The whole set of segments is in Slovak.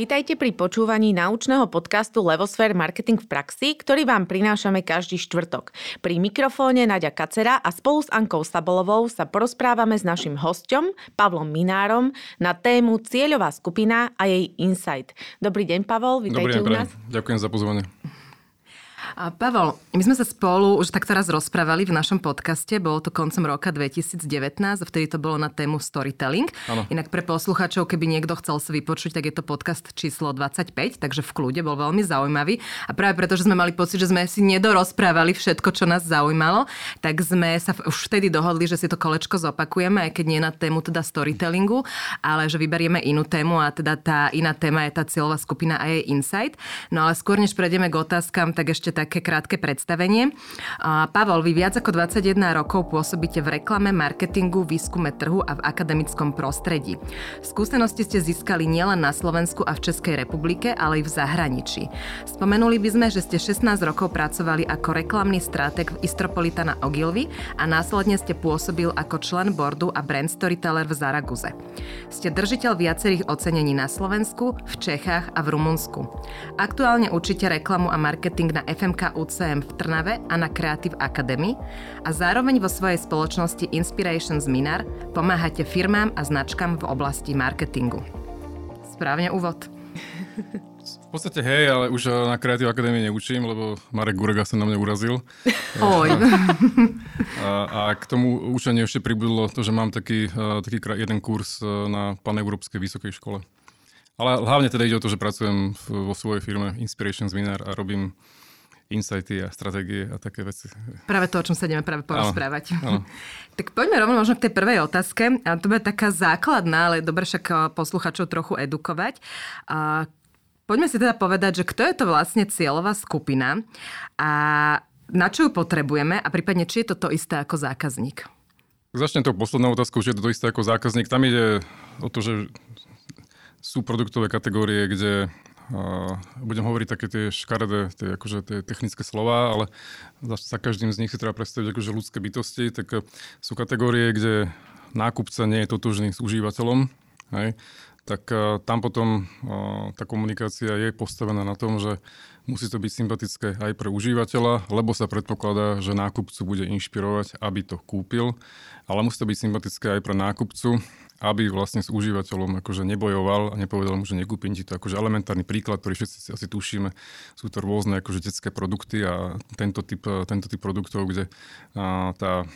Vítajte pri počúvaní naučného podcastu Levosfér Marketing v praxi, ktorý vám prinášame každý štvrtok. Pri mikrofóne Nadia Kacera a spolu s Ankou Sabolovou sa porozprávame s našim hostom, Pavlom Minárom, na tému Cieľová skupina a jej insight. Dobrý deň, Pavol, vítajte Dobrý deň, u nás. Ďakujem za pozvanie. A Pavel, my sme sa spolu už takto raz rozprávali v našom podcaste, bolo to koncom roka 2019 a vtedy to bolo na tému storytelling. Ano. Inak pre poslucháčov, keby niekto chcel si vypočuť, tak je to podcast číslo 25, takže v kľude bol veľmi zaujímavý. A práve preto, že sme mali pocit, že sme si nedorozprávali všetko, čo nás zaujímalo, tak sme sa už vtedy dohodli, že si to kolečko zopakujeme, aj keď nie na tému teda storytellingu, ale že vyberieme inú tému a teda tá iná téma je tá cieľová skupina a jej insight. No ale skôr než prejdeme k otázkam, tak ešte také krátke predstavenie. A Pavol, vy viac ako 21 rokov pôsobíte v reklame, marketingu, výskume trhu a v akademickom prostredí. Skúsenosti ste získali nielen na Slovensku a v Českej republike, ale aj v zahraničí. Spomenuli by sme, že ste 16 rokov pracovali ako reklamný stratég v Istropolitana Ogilvy a následne ste pôsobil ako člen boardu a brand storyteller v Zaraguze. Ste držiteľ viacerých ocenení na Slovensku, v Čechách a v Rumunsku. Aktuálne učíte reklamu a marketing na FMK UCM v Trnave a na Creative Academy a zároveň vo svojej spoločnosti Inspirations Minar pomáhate firmám a značkám v oblasti marketingu. Správne úvod. V podstate hej, ale už na Creative Academy neučím, lebo Marek Gurega sa na mňa urazil. Oj. A, a k tomu učeniu ešte pribudlo to, že mám taký, eh, taký jeden kurz eh, na paneurópskej vysokej škole. Ale hlavne teda ide o to, že pracujem vo svojej firme Inspirations Winner a robím insighty a stratégie a také veci. Práve to, o čom sa ideme práve porozprávať. áno. tak poďme rovno možno k tej prvej otázke. A to bude taká základná, ale dobre však eh, posluchačov trochu edukovať. A poďme si teda povedať, že kto je to vlastne cieľová skupina a na čo ju potrebujeme a prípadne, či je to to isté ako zákazník. Začnem tou poslednou otázkou, že je to to isté ako zákazník. Tam ide o to, že sú produktové kategórie, kde budem hovoriť také tie škaredé, tie, akože tie technické slova, ale za, za každým z nich si treba predstaviť akože ľudské bytosti, tak uh, sú kategórie, kde nákupca nie je totožný s užívateľom, hej, tak uh, tam potom tá komunikácia je postavená na tom, že musí to byť sympatické aj pre užívateľa, lebo sa predpokladá, že nákupcu bude inšpirovať, aby to kúpil, ale musí to byť sympatické aj pre nákupcu, aby vlastne s užívateľom akože nebojoval a nepovedal mu, že nekúpim ti to. Akože elementárny príklad, ktorý všetci si asi tušíme, sú to rôzne akože detské produkty a tento typ, tento typ produktov, kde a, tá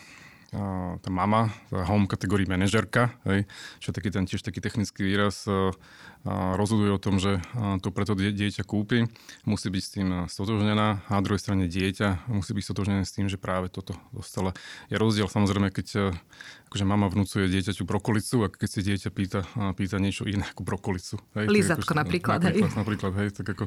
tá mama, tá home kategórii manažerka, hej, čo je taký ten tiež taký technický výraz, rozhoduje o tom, že to preto die, dieťa kúpi, musí byť s tým stotožnená a na druhej strane dieťa musí byť stotožnené s tým, že práve toto dostala. Je rozdiel samozrejme, keď akože mama vnúcuje dieťaťu brokolicu a keď si dieťa pýta, pýta niečo iné ako brokolicu. Hej, Lízatko akože, napríklad, napríklad, hej. Napríklad, hej, tak ako,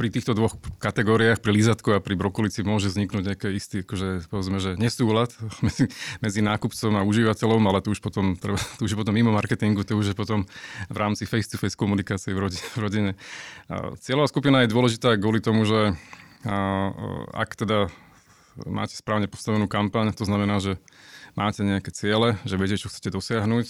pri týchto dvoch kategóriách, pri lízatku a pri brokolici môže vzniknúť nejaké istý, akože povedzme, že nesúlad medzi, medzi nákupcom a užívateľom, ale to už potom, to už je potom mimo marketingu, to už je potom v rámci face-to-face komunikácie v rodine. V cieľová skupina je dôležitá kvôli tomu, že ak teda máte správne postavenú kampaň, to znamená, že máte nejaké ciele, že viete, čo chcete dosiahnuť,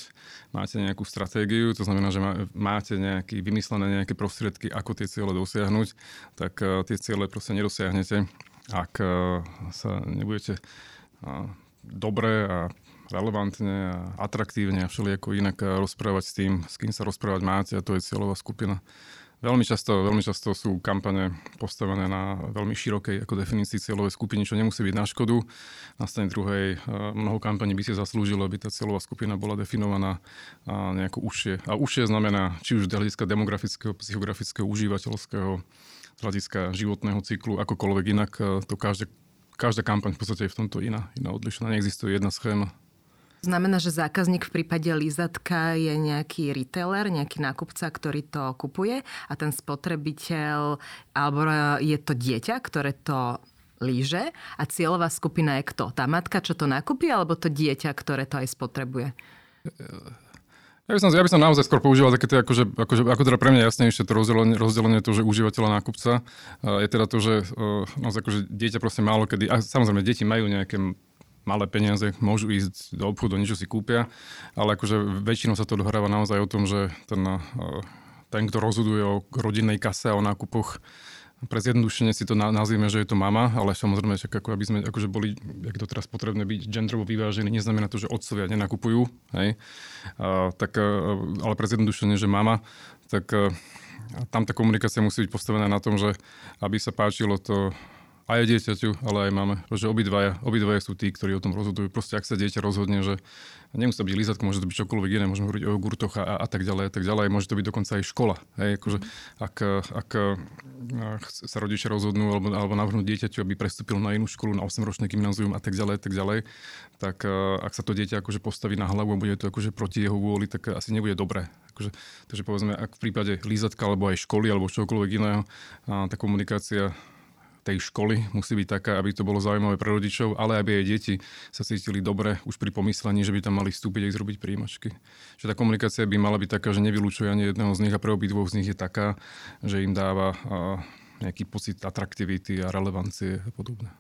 máte nejakú stratégiu, to znamená, že máte nejaký, vymyslené nejaké prostriedky, ako tie ciele dosiahnuť, tak tie ciele proste nedosiahnete, ak sa nebudete dobre a relevantne a atraktívne a všelijako inak rozprávať s tým, s kým sa rozprávať máte a to je cieľová skupina. Veľmi často, veľmi často sú kampane postavené na veľmi širokej ako definícii cieľovej skupiny, čo nemusí byť na škodu. Na strane druhej mnoho kampaní by si zaslúžilo, aby tá cieľová skupina bola definovaná nejako užšie. A užšie znamená či už z hľadiska demografického, psychografického, užívateľského, z hľadiska životného cyklu, akokoľvek inak. To každá, každá kampaň v podstate je v tomto iná, iná odlišná. Neexistuje jedna schéma. Znamená, že zákazník v prípade lízatka je nejaký retailer, nejaký nákupca, ktorý to kupuje a ten spotrebiteľ, alebo je to dieťa, ktoré to líže a cieľová skupina je kto? Tá matka, čo to nakúpi, alebo to dieťa, ktoré to aj spotrebuje? Ja by som, ja by som naozaj skôr používal také, akože, akože, ako teda pre mňa jasnejšie to rozdelenie, rozdelenie to, že užívateľa nákupca je teda to, že naozaj akože dieťa proste málo kedy, a samozrejme deti majú nejaké malé peniaze, môžu ísť do obchodu, niečo si kúpia, ale akože väčšinou sa to dohráva naozaj o tom, že ten, ten kto rozhoduje o rodinnej kase a o nákupoch, pre zjednodušenie si to nazvime, že je to mama, ale samozrejme, čak ako aby sme akože boli, jak to teraz potrebné byť genderovo vyvážený, neznamená to, že otcovia nenakupujú, hej? A, tak, ale pre zjednodušenie, že mama, tak a tam tá komunikácia musí byť postavená na tom, že aby sa páčilo to aj dieťaťu, ale aj máme. Pretože obidvaja, obidvaja sú tí, ktorí o tom rozhodujú. Proste ak sa dieťa rozhodne, že nemusí to byť lízatko, môže to byť čokoľvek iné, môžeme hovoriť o jogurtoch a, a, tak ďalej a tak ďalej. Môže to byť dokonca aj škola. Hej, akože, ak, ak, ak sa rodičia rozhodnú alebo, alebo navrhnú dieťaťu, aby prestúpil na inú školu, na 8-ročné gymnázium a tak ďalej, a tak ďalej, tak ak sa to dieťa akože postaví na hlavu a bude to akože proti jeho vôli, tak asi nebude dobré. Akože, takže povedzme, ak v prípade lízatka alebo aj školy alebo čokoľvek iného, tá komunikácia tej školy musí byť taká, aby to bolo zaujímavé pre rodičov, ale aby aj deti sa cítili dobre už pri pomyslení, že by tam mali vstúpiť a zrobiť príjimačky. Že tá komunikácia by mala byť taká, že nevylúčuje ani jedného z nich a pre obidvoch z nich je taká, že im dáva nejaký pocit atraktivity a relevancie a podobne.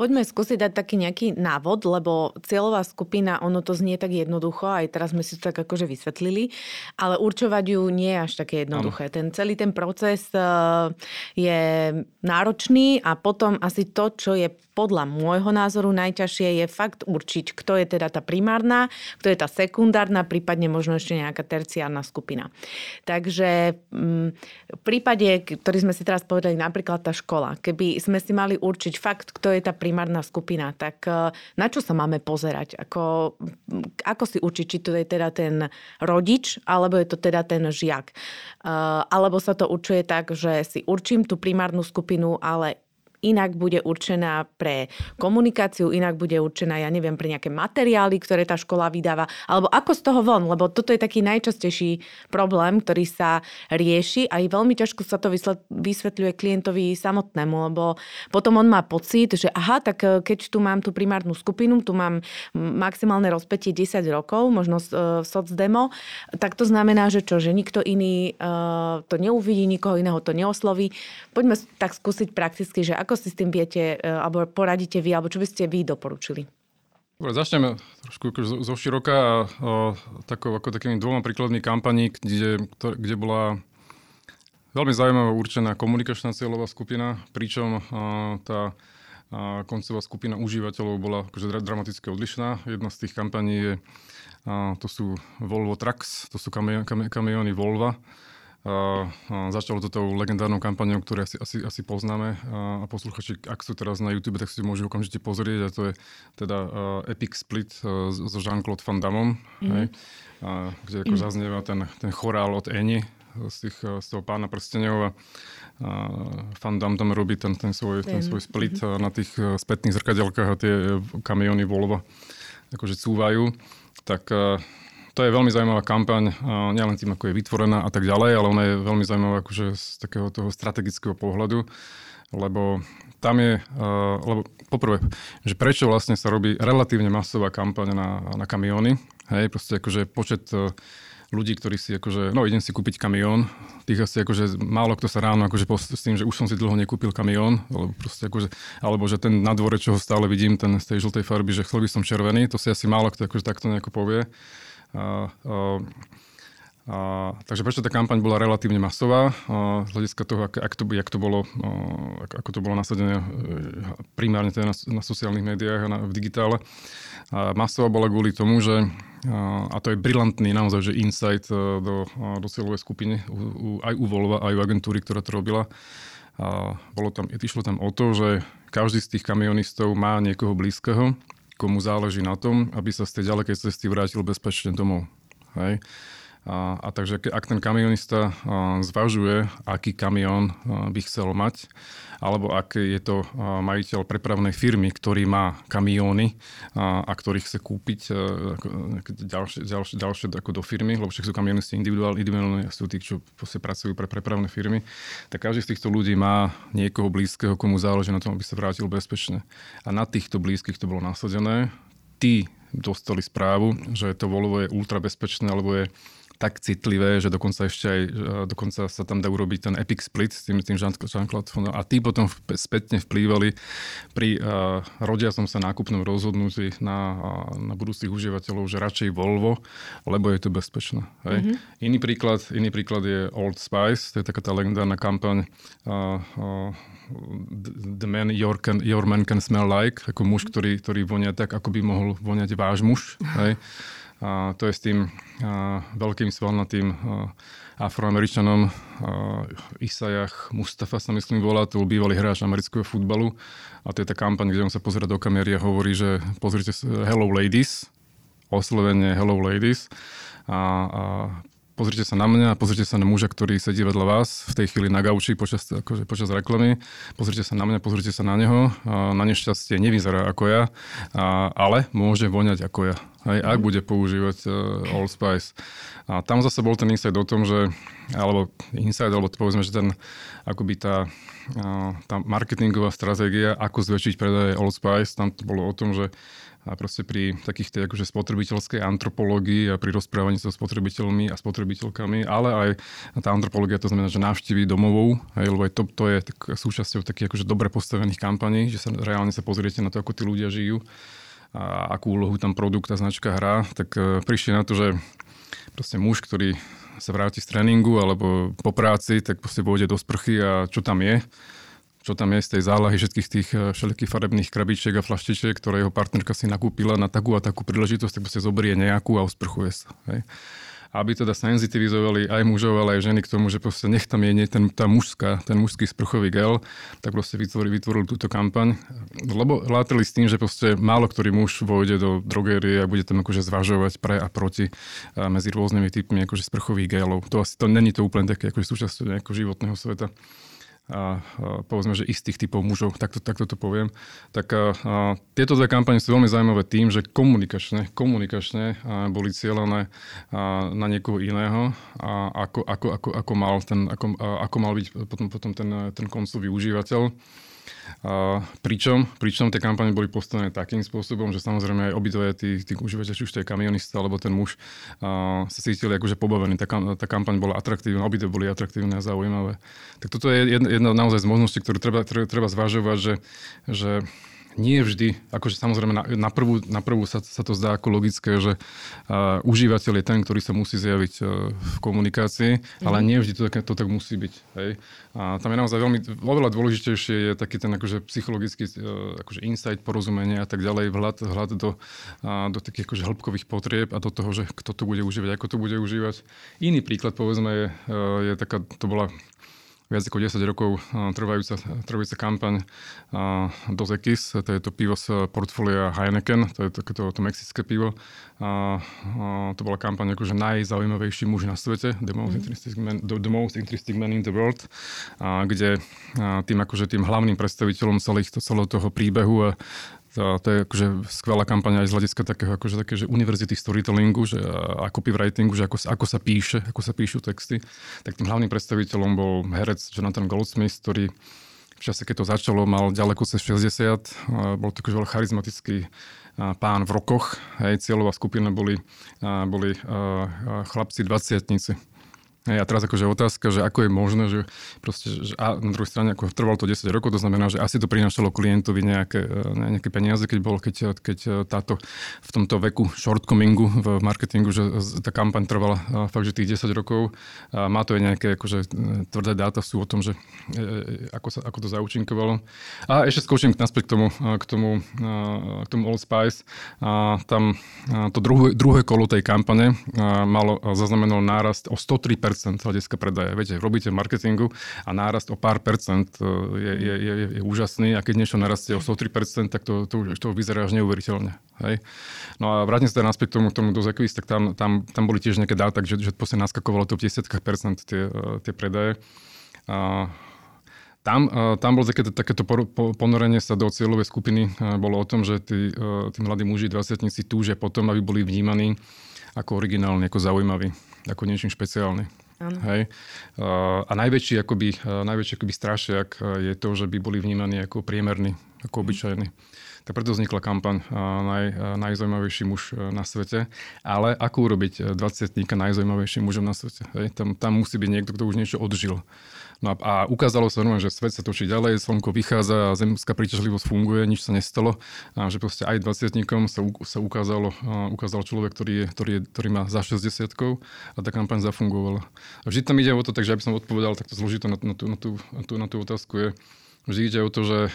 Poďme skúsiť dať taký nejaký návod, lebo cieľová skupina, ono to znie tak jednoducho, aj teraz sme si to tak akože vysvetlili, ale určovať ju nie je až také jednoduché. Ano. Ten celý ten proces eh, je náročný a potom asi to, čo je podľa môjho názoru najťažšie je fakt určiť, kto je teda tá primárna, kto je tá sekundárna, prípadne možno ešte nejaká terciárna skupina. Takže mm, v prípade, ktorý sme si teraz povedali, napríklad tá škola, keby sme si mali určiť fakt, kto je tá primárna skupina, tak e, na čo sa máme pozerať? Ako, ako si určiť, či to je teda ten rodič, alebo je to teda ten žiak? E, alebo sa to určuje tak, že si určím tú primárnu skupinu, ale inak bude určená pre komunikáciu, inak bude určená, ja neviem, pre nejaké materiály, ktoré tá škola vydáva, alebo ako z toho von, lebo toto je taký najčastejší problém, ktorý sa rieši a veľmi ťažko sa to vysvetľuje klientovi samotnému, lebo potom on má pocit, že aha, tak e, keď tu mám tú primárnu skupinu, tu mám maximálne rozpetie 10 rokov, možno v e, socdemo, tak to znamená, že čo, že nikto iný e, to neuvidí, nikoho iného to neosloví. Poďme tak skúsiť prakticky, že ako ako si s tým viete, e, alebo poradíte vy, alebo čo by ste vy doporučili? Dobre, začneme trošku zo široka a takou, ako takými dvoma príkladmi kampaní, kde, kde bola veľmi zaujímavá určená komunikačná cieľová skupina, pričom tá koncová skupina užívateľov bola akože dramaticky odlišná. Jedna z tých kampaní je, to sú Volvo Trucks, to sú kamiony Volva Uh, začalo to tou legendárnou kampaniou, ktorú asi, asi, asi poznáme a posluchači, ak sú teraz na YouTube, tak si môžu okamžite pozrieť a to je teda Epic Split uh, so Jean-Claude Van Damme, mm. hej, uh, kde ako mm. zaznieva ten, ten chorál od Eni z, tých, z toho pána prstenov a uh, Van Damme tam robí ten, ten, svoj, ten svoj split mm-hmm. na tých spätných zrkadielkách a tie kamiony Volvo akože cúvajú. Tak to je veľmi zaujímavá kampaň, nielen tým, ako je vytvorená a tak ďalej, ale ona je veľmi zaujímavá akože z takého toho strategického pohľadu, lebo tam je, lebo poprvé, že prečo vlastne sa robí relatívne masová kampaň na, na kamióny, hej, proste akože počet e, ľudí, ktorí si akože, no idem si kúpiť kamión, tých asi akože málo kto sa ráno akože s tým, že už som si dlho nekúpil kamión, alebo proste akože, alebo že ten na dvore, čo ho stále vidím, ten z tej žltej farby, že chcel by som červený, to si asi málo kto akože takto nejako povie. A, takže prečo tá kampaň bola relatívne masová, a, z hľadiska toho, ak, ak to, jak to bolo, a, ako to bolo nasadené e, primárne teda na, na sociálnych médiách a na, v digitále. A masová bola kvôli tomu, že a, a to je brilantný naozaj, že insight e, do, do cieľovej skupiny, u, u, aj u Volva, aj u agentúry, ktorá to robila. A bolo tam, išlo tam o to, že každý z tých kamionistov má niekoho blízkeho, komu záleží na tom, aby sa z tej ďalekej cesty vrátil bezpečne domov. Hej. A, a takže ak ten kamionista zvažuje, aký kamión by chcel mať, alebo ak je to majiteľ prepravnej firmy, ktorý má kamióny a, a ktorý chce kúpiť ďalšie, ďalšie, ďalšie ako do firmy, lebo však sú kamionisti individuálne, individuálne sú tí, čo pracujú pre prepravné firmy, tak každý z týchto ľudí má niekoho blízkeho, komu záleží na tom, aby sa vrátil bezpečne. A na týchto blízkych to bolo nasadené. Tí dostali správu, že to Volvo je ultra bezpečné, alebo je tak citlivé, že dokonca ešte aj, dokonca sa tam dá urobiť ten epic split s tým, tým Jean-Claude A tí potom spätne vplývali pri uh, rodiacom sa nákupnom rozhodnutí na, na budúcich užívateľov, že radšej Volvo, lebo je to bezpečné. Hej? Mm-hmm. Iný, príklad, iný príklad je Old Spice, to je taká tá legendárna kampaň uh, uh, The man your, can, your man can smell like, ako muž, ktorý, ktorý vonia tak, ako by mohol voniať váš muž. Hej? To je s tým veľkým svalnatým afroameričanom Isajach Mustafa sa myslím volá, to bývalý hráč amerického futbalu. A to je tá kampaň, kde on sa pozera do kamery a hovorí, že pozrite Hello Ladies, oslovenie Hello Ladies. A, a pozrite sa na mňa a pozrite sa na muža, ktorý sedí vedľa vás v tej chvíli na gauči počas, akože počas reklamy. Pozrite sa na mňa, pozrite sa na neho. A na nešťastie nevyzerá ako ja, a, ale môže voňať ako ja. Aj, ak mhm. bude používať uh, Old Spice. A tam zase bol ten insight o tom, že, alebo insight, alebo to povedzme, že ten, akoby tá, uh, tá marketingová stratégia, ako zväčšiť predaje Old Spice, tam to bolo o tom, že a proste pri takých tej akože spotrebiteľskej antropológii a pri rozprávaní so spotrebiteľmi a spotrebiteľkami, ale aj tá antropológia, to znamená, že návštevy domovou, hej, lebo aj to, to je tak, súčasťou takých akože dobre postavených kampaní, že sa reálne sa pozriete na to, ako tí ľudia žijú a akú úlohu tam produkt a značka hrá, tak uh, prišli na to, že proste muž, ktorý sa vráti z tréningu alebo po práci, tak proste pôjde do sprchy a čo tam je, čo tam je z tej zálahy všetkých tých eh, všelijakých farebných krabičiek a flaštičiek, ktoré jeho partnerka si nakúpila na takú a takú príležitosť, tak sa zoberie nejakú a usprchuje sa. Hej. Aby teda senzitivizovali aj mužov, ale aj ženy k tomu, že proste nech tam je nie ten, tá mužská, ten mužský sprchový gel, tak proste vytvorili, vytvorili túto kampaň. Lebo látali s tým, že proste málo ktorý muž vojde do drogérie a bude tam akože zvažovať pre a proti a medzi rôznymi typmi akože sprchových gelov. To asi to není to úplne také akože súčasťou nejakého životného sveta a, povedzme, že istých typov mužov, takto, takto to poviem, tak a, a, tieto dve kampane sú veľmi zaujímavé tým, že komunikačne, komunikačne a, boli cieľané a, na niekoho iného a ako, ako, ako, ako, mal, ten, ako, a, ako mal byť potom, potom ten, ten koncový užívateľ. A pričom, pričom tie kampane boli postavené takým spôsobom, že samozrejme aj obidvoje tí, tí užívateľi, či už to je kamionista alebo ten muž, a, sa cítili akože pobavení. Tá, tá kampaň bola atraktívna, obidve boli atraktívne a zaujímavé. Tak toto je jedna, jedna naozaj z možností, ktorú treba, treba, treba zvažovať, že, že nie vždy, akože samozrejme na, na prvú, na prvú sa, sa to zdá ako logické, že uh, užívateľ je ten, ktorý sa musí zjaviť uh, v komunikácii, mm. ale nie vždy to, to tak musí byť. Hej. A tam je naozaj veľmi, oveľa dôležitejšie je taký ten akože psychologický uh, akože insight, porozumenie a tak ďalej, vhľad, vhľad do, uh, do takých akože hĺbkových potrieb a do toho, že kto to bude užívať, ako to bude užívať. Iný príklad, povedzme, je, uh, je taká, to bola viac ako 10 rokov trvajúca, trvajúca kampaň do Zekis, to je to pivo z portfólia Heineken, to je takéto to mexické pivo. A, a to bola kampaň akože najzaujímavejší muž na svete, the most, mm. interesting man, the, the most interesting man in the world, a, kde a, tým akože tým hlavným predstaviteľom celých, celého toho príbehu a to, to je akože skvelá kampaň aj z hľadiska takého akože také, že univerzity storytellingu že, a copywritingu, že ako, ako, sa píše, ako sa píšu texty. Tak tým hlavným predstaviteľom bol herec Jonathan Goldsmith, ktorý v čase, keď to začalo, mal ďaleko cez 60. Bol to akože charizmatický pán v rokoch. Hej, cieľová skupina boli, boli chlapci 20 Hej, a teraz akože otázka, že ako je možné, že proste, že a na druhej strane ako trvalo to 10 rokov, to znamená, že asi to prinášalo klientovi nejaké, e, nejaké peniaze, keď bol, keď, keď e, táto v tomto veku shortcomingu v marketingu, že tá kampaň trvala e, fakt, že tých 10 rokov. A má to aj nejaké akože tvrdé dáta sú o tom, že ako, sa, ako to zaučinkovalo. A ešte skúšam naspäť k tomu, k tomu, k tomu Old Spice. A tam to druhé, druhé kolo tej kampane malo zaznamenalo nárast o 103% hľadiska predaja. Viete, robíte marketingu a nárast o pár percent e, je, je, je, je úžasný a keď niečo narastie o 103%, tak to, to, to vyzerá až neuveriteľne. Hej? No a vrátim sa teda naspäť k tomu, tomu do Zekvis, tak tam, tam, tam boli tiež nejaké dáta, že, že proste naskakovalo to v desiatkách percent tie, e, tie predaje. A, tam, e, tam bolo takéto, takéto ponorenie sa do cieľovej skupiny. Bolo o tom, že tí, tí mladí muži, 20 túžia potom, aby boli vnímaní ako originálny, ako zaujímavý, ako niečím špeciálny. Hej. A najväčší, akoby, najväčší akoby strašiak je to, že by boli vnímaní ako priemerní, ako obyčajní. Tak preto vznikla kampaň naj, najzaujímavejší muž na svete. Ale ako urobiť 20 najzaujímavejším mužom na svete? Hej? Tam, tam musí byť niekto, kto už niečo odžil. No a, a ukázalo sa, no, že svet sa točí ďalej, slnko vychádza zemská príťažlivosť funguje, nič sa nestalo. A že proste aj 20 sa, sa ukázalo, ukázal človek, ktorý, je, ktorý, je, ktorý má za 60 a tá kampaň zafungovala. A vždy tam ide o to, takže aby som odpovedal takto zložito na, na, tú, na, tú, na, tú, na tú otázku je, Vždy ide o to, že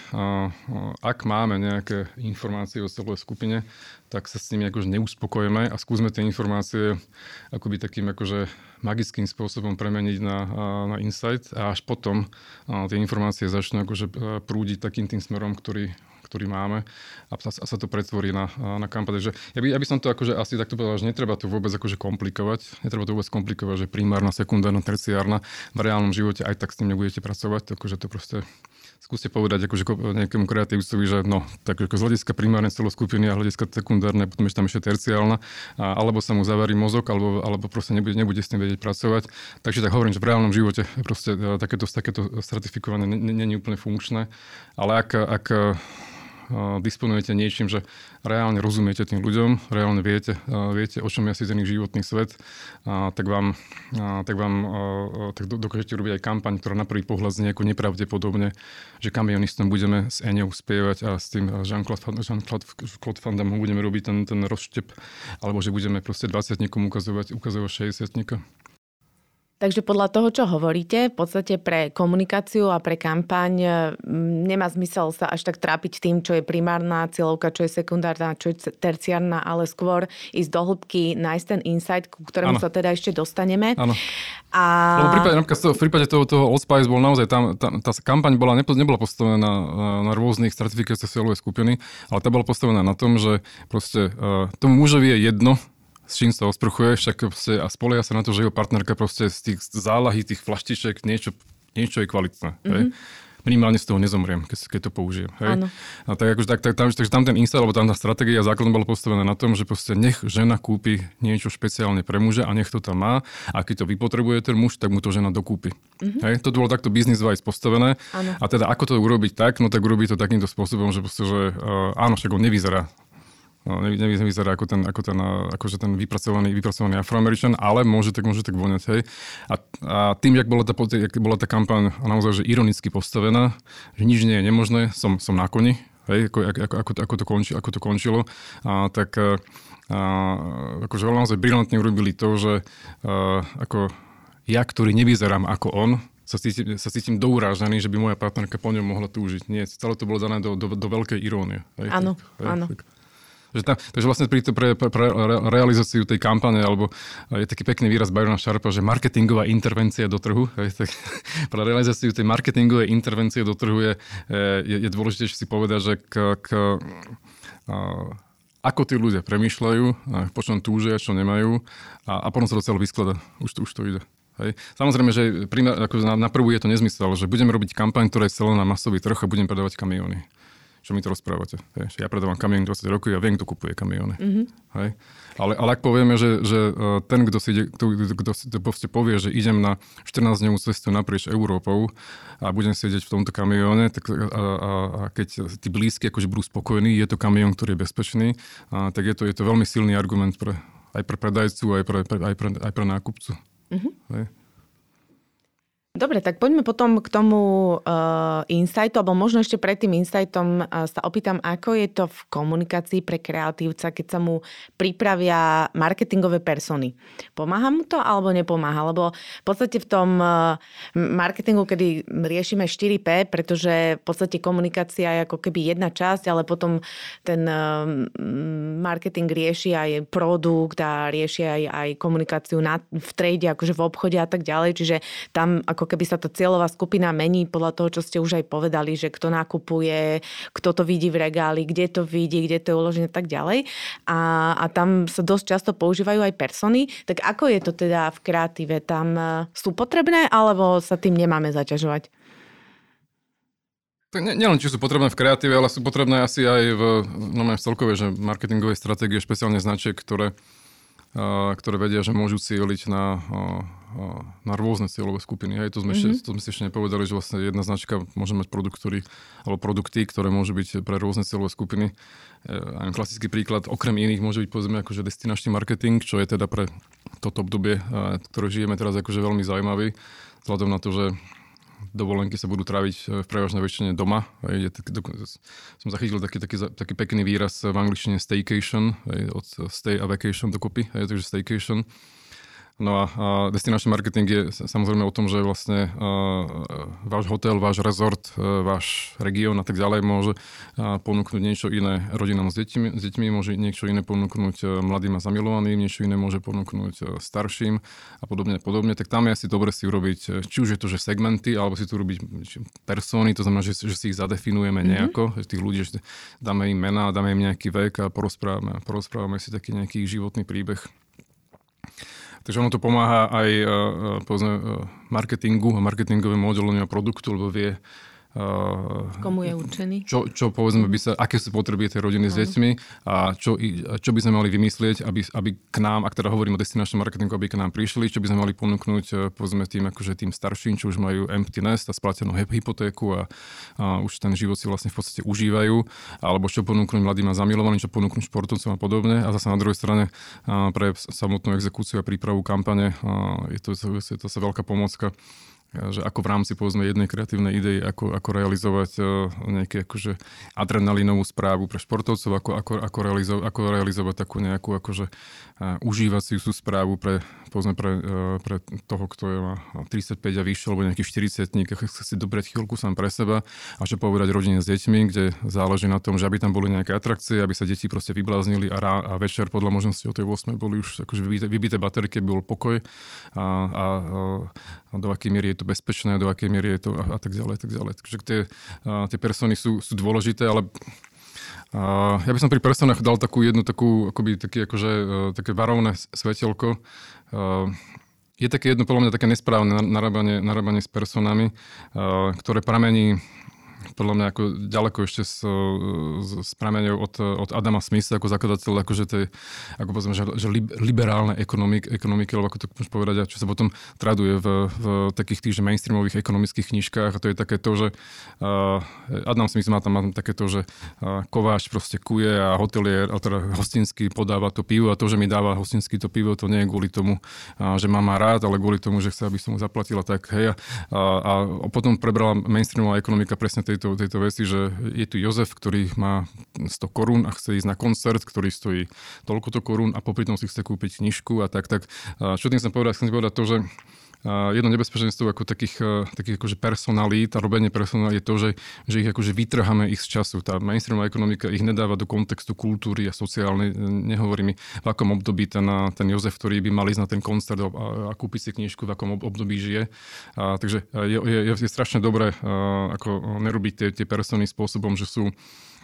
ak máme nejaké informácie o celej skupine, tak sa s nimi akože neuspokojíme a skúsme tie informácie akoby takým akože magickým spôsobom premeniť na, na insight a až potom tie informácie začnú akože prúdiť takým tým smerom, ktorý, ktorý máme a sa, a sa to pretvorí na, na kampaň. Takže ja by, ja by som to akože asi takto povedal, že netreba to vôbec akože komplikovať. Netreba to vôbec komplikovať, že primárna, sekundárna, terciárna v reálnom živote aj tak s tým nebudete pracovať, takže to proste skúste povedať akože nejakému kreatívcovi, že no, tak ako z hľadiska primárne celoskupiny a hľadiska sekundárne, potom ešte tam ešte terciálna, a, alebo sa mu zavarí mozog, alebo, alebo proste nebude, nebude s tým vedieť pracovať. Takže tak hovorím, že v reálnom živote proste e, takéto, takéto stratifikovanie není úplne funkčné, ale ak, ak disponujete niečím, že reálne rozumiete tým ľuďom, reálne viete, viete o čom je asi ten životný svet, tak vám, tak vám tak dokážete robiť aj kampaň, ktorá na prvý pohľad znie ako nepravdepodobne, že kamionistom budeme s Eňou spievať a s tým Jean-Claude, Jean-Claude budeme robiť ten, ten rozštep, alebo že budeme proste 20 ukazovať, ukazovať 60 Takže podľa toho, čo hovoríte, v podstate pre komunikáciu a pre kampaň nemá zmysel sa až tak trápiť tým, čo je primárna cieľovka, čo je sekundárna, čo je terciárna, ale skôr ísť do hĺbky, nájsť ten insight, ku ktorému ano. sa teda ešte dostaneme. Áno. A... Lebo v prípade, v prípade toho, toho Old Spice bol naozaj tam, tá, tá kampaň bola, nebola postavená na, na rôznych stratifikáciách cieľovej skupiny, ale tá bola postavená na tom, že proste uh, tomu mužovi je jedno, s čím sa osprchuje, však proste, a spolia sa na to, že jeho partnerka proste z tých zálahy, tých flaštiček niečo, niečo je kvalitné. Mm-hmm. Hej? Mhm. Minimálne z toho nezomriem, keď, keď to použijem. Hej? A tak, akože, tak, tak, tam, takže tam ten insta, alebo tam tá stratégia základom bola postavená na tom, že proste nech žena kúpi niečo špeciálne pre muža a nech to tam má. A keď to vypotrebuje ten muž, tak mu to žena dokúpi. Mm-hmm. Hej? To bolo takto business wise postavené. Ano. A teda ako to urobiť tak, no tak urobiť to takýmto spôsobom, že, proste, že uh, áno, však on nevyzerá No, nevyzerá ako ten, ako ten, akože ten vypracovaný, vypracovaný afroameričan, ale môže tak, môže tak voňať, hej. A, a tým, jak bola tá, jak bola tá kampaň naozaj že ironicky postavená, že nič nie je nemožné, som, som na koni, hej, ako, ako, ako, ako, to, konči, ako to končilo, a, tak a, akože naozaj brilantne urobili to, že a, ako ja, ktorý nevyzerám ako on, sa cítim, sa cítim dourážaný, že by moja partnerka po ňom mohla túžiť. Nie, celé to bolo dané do, do, do veľkej irónie. Áno, áno. Že tam, takže vlastne pri, pre, pre, pre realizáciu tej kampane, alebo je taký pekný výraz Byrona Sharpa, že marketingová intervencia do trhu. Je, tak, pre realizáciu tej marketingovej intervencie do trhu je, je, je dôležité si povedať, že k, k, a, ako tí ľudia premýšľajú, po čom túžia, čo nemajú a, a potom sa to celé vysklada. Už to, už to ide. Hej. Samozrejme, že primár, ako na, na prvú je to nezmysel, že budeme robiť kampaň, ktorá je celá na masový trh a budem predávať kamióny čo mi to rozprávate. Hej. Ja predávam kamión 20 rokov ja viem, kto kupuje kamióny. Mm-hmm. Hej. Ale, ale ak povieme, že, že e, ten, kto si, ide, kto, kto si to povie, že idem na 14-dňovú cestu naprieč Európou a budem sedieť v tomto kamióne, tak a, a, a keď tí blízky akože budú spokojní, je to kamión, ktorý je bezpečný, a, tak je to, je to veľmi silný argument pre, aj pre predajcu, aj pre, pre, aj pre, aj pre nákupcu. Mm-hmm. Hej. Dobre, tak poďme potom k tomu uh, insightu, alebo možno ešte pred tým insightom uh, sa opýtam, ako je to v komunikácii pre kreatívca, keď sa mu pripravia marketingové persony. Pomáha mu to alebo nepomáha? Lebo v podstate v tom uh, marketingu, kedy riešime 4P, pretože v podstate komunikácia je ako keby jedna časť, ale potom ten uh, marketing rieši aj produkt a rieši aj, aj komunikáciu na, v trade, akože v obchode a tak ďalej. Čiže tam ako ako keby sa tá cieľová skupina mení podľa toho, čo ste už aj povedali, že kto nakupuje, kto to vidí v regáli, kde to vidí, kde to je uložené a tak ďalej. A, a tam sa dosť často používajú aj persony. Tak ako je to teda v kreatíve? Tam e, sú potrebné alebo sa tým nemáme zaťažovať? Nielen, či sú potrebné v kreatíve, ale sú potrebné asi aj v, no v celkovej, že marketingovej stratégie, špeciálne značiek, ktoré ktoré vedia, že môžu cieliť na, na rôzne cieľové skupiny. Hej, to sme, mm-hmm. ešte, to sme si ešte nepovedali, že vlastne jedna značka môže mať produkt, ktorý, alebo produkty, ktoré môžu byť pre rôzne cieľové skupiny. Aj klasický príklad, okrem iných môže byť povedzme akože destinačný marketing, čo je teda pre toto obdobie, ktoré žijeme teraz akože veľmi zaujímavý, vzhľadom na to, že dovolenky sa budú tráviť e, v prevažnej väčšine doma. Je som zachytil taký, taký, taký pekný výraz v angličtine staycation, od stay a vacation dokopy, takže staycation. No a, a destinačný marketing je samozrejme o tom, že vlastne uh, váš hotel, váš rezort, uh, váš región a tak ďalej môže uh, ponúknuť niečo iné rodinám s deťmi, s deťmi, môže niečo iné ponúknuť uh, mladým a zamilovaným, niečo iné môže ponúknuť uh, starším a podobne podobne. Tak tam je asi dobre si urobiť, či už je to, že segmenty, alebo si tu urobiť persóny, to znamená, že, že si ich zadefinujeme mm-hmm. nejako, že tých ľudí, že dáme im mená, dáme im nejaký vek a porozprávame, porozprávame si taký nejaký životný príbeh. Takže ono to pomáha aj uh, povedzme, uh, marketingu a marketingovému oddeleniu produktu, lebo vie Komu je určený? Čo, čo povedzme by sa, aké sú potreby tej rodiny s deťmi a čo, čo by sme mali vymyslieť, aby, aby k nám, ak teda hovorím o destinačnom marketingu, aby k nám prišli, čo by sme mali ponúknuť e, povedzme tým, akože tým starším, čo už majú empty nest a splatenú hypotéku a, a už ten život si vlastne v podstate užívajú, alebo čo ponúknuť mladým a zamilovaným, čo ponúknuť športovcom a podobne. A zase na druhej strane a pre samotnú exekúciu a prípravu kampane a je to, je to, to veľká pomocka že ako v rámci povedzme jednej kreatívnej idei, ako, ako realizovať uh, nejaké akože adrenalinovú správu pre športovcov, ako, ako, ako, realizo- ako realizovať takú nejakú akože uh, užívaciu správu pre, povedzme pre, uh, pre toho, kto je má 35 a vyššie, alebo nejaký 40 chce si dobrať chvíľku sám pre seba a čo povedať rodine s deťmi, kde záleží na tom, že aby tam boli nejaké atrakcie, aby sa deti proste vybláznili a, rá, a večer podľa možnosti o tej 8 boli už akože vybité, vybité baterky, bol pokoj a, a, a do akej miery je to bezpečné, do akej miery je to a, a tak ďalej, tak ďalej. Takže tie, a, tie persony sú, sú dôležité, ale a ja by som pri personách dal takú jednu takú, akoby taký, akože, uh, také varovné svetelko. Uh, je také jedno, podľa mňa, také nesprávne narábanie, narábanie s personami, uh, ktoré pramení podľa mňa ako ďaleko ešte s, s prameňou od, od Adama Smitha ako zakladateľ, akože tej, ako povedzme, že, že liberálne ekonomik, ekonomiky, alebo ako to môžeš povedať, čo sa potom traduje v, v takých tých že mainstreamových ekonomických knižkách a to je také to, že uh, Adam Smith má tam, má tam také to, že uh, kováč proste kuje a hotelier, a teda hostinský podáva to pivo a to, že mi dáva hostinský to pivo, to nie je kvôli tomu, uh, že má ma rád, ale kvôli tomu, že chce, aby som mu zaplatila tak, hej. A, a, a potom prebrala mainstreamová ekonomika presne tej tejto, tejto veci, že je tu Jozef, ktorý má 100 korún a chce ísť na koncert, ktorý stojí toľkoto korún a popri tom si chce kúpiť knižku a tak, tak čo tým chcem povedať? Chcem povedať to, že jedno nebezpečenstvo ako takých, takých akože personalít a robenie personalít je to, že, že ich akože vytrháme ich z času. Tá mainstreamová ekonomika ich nedáva do kontextu kultúry a sociálnej. Nehovorí mi, v akom období ten, ten Jozef, ktorý by mal ísť na ten koncert a, a kúpiť si knižku, v akom období žije. A, takže je, je, je strašne dobré ako nerobiť tie, tie persony spôsobom, že sú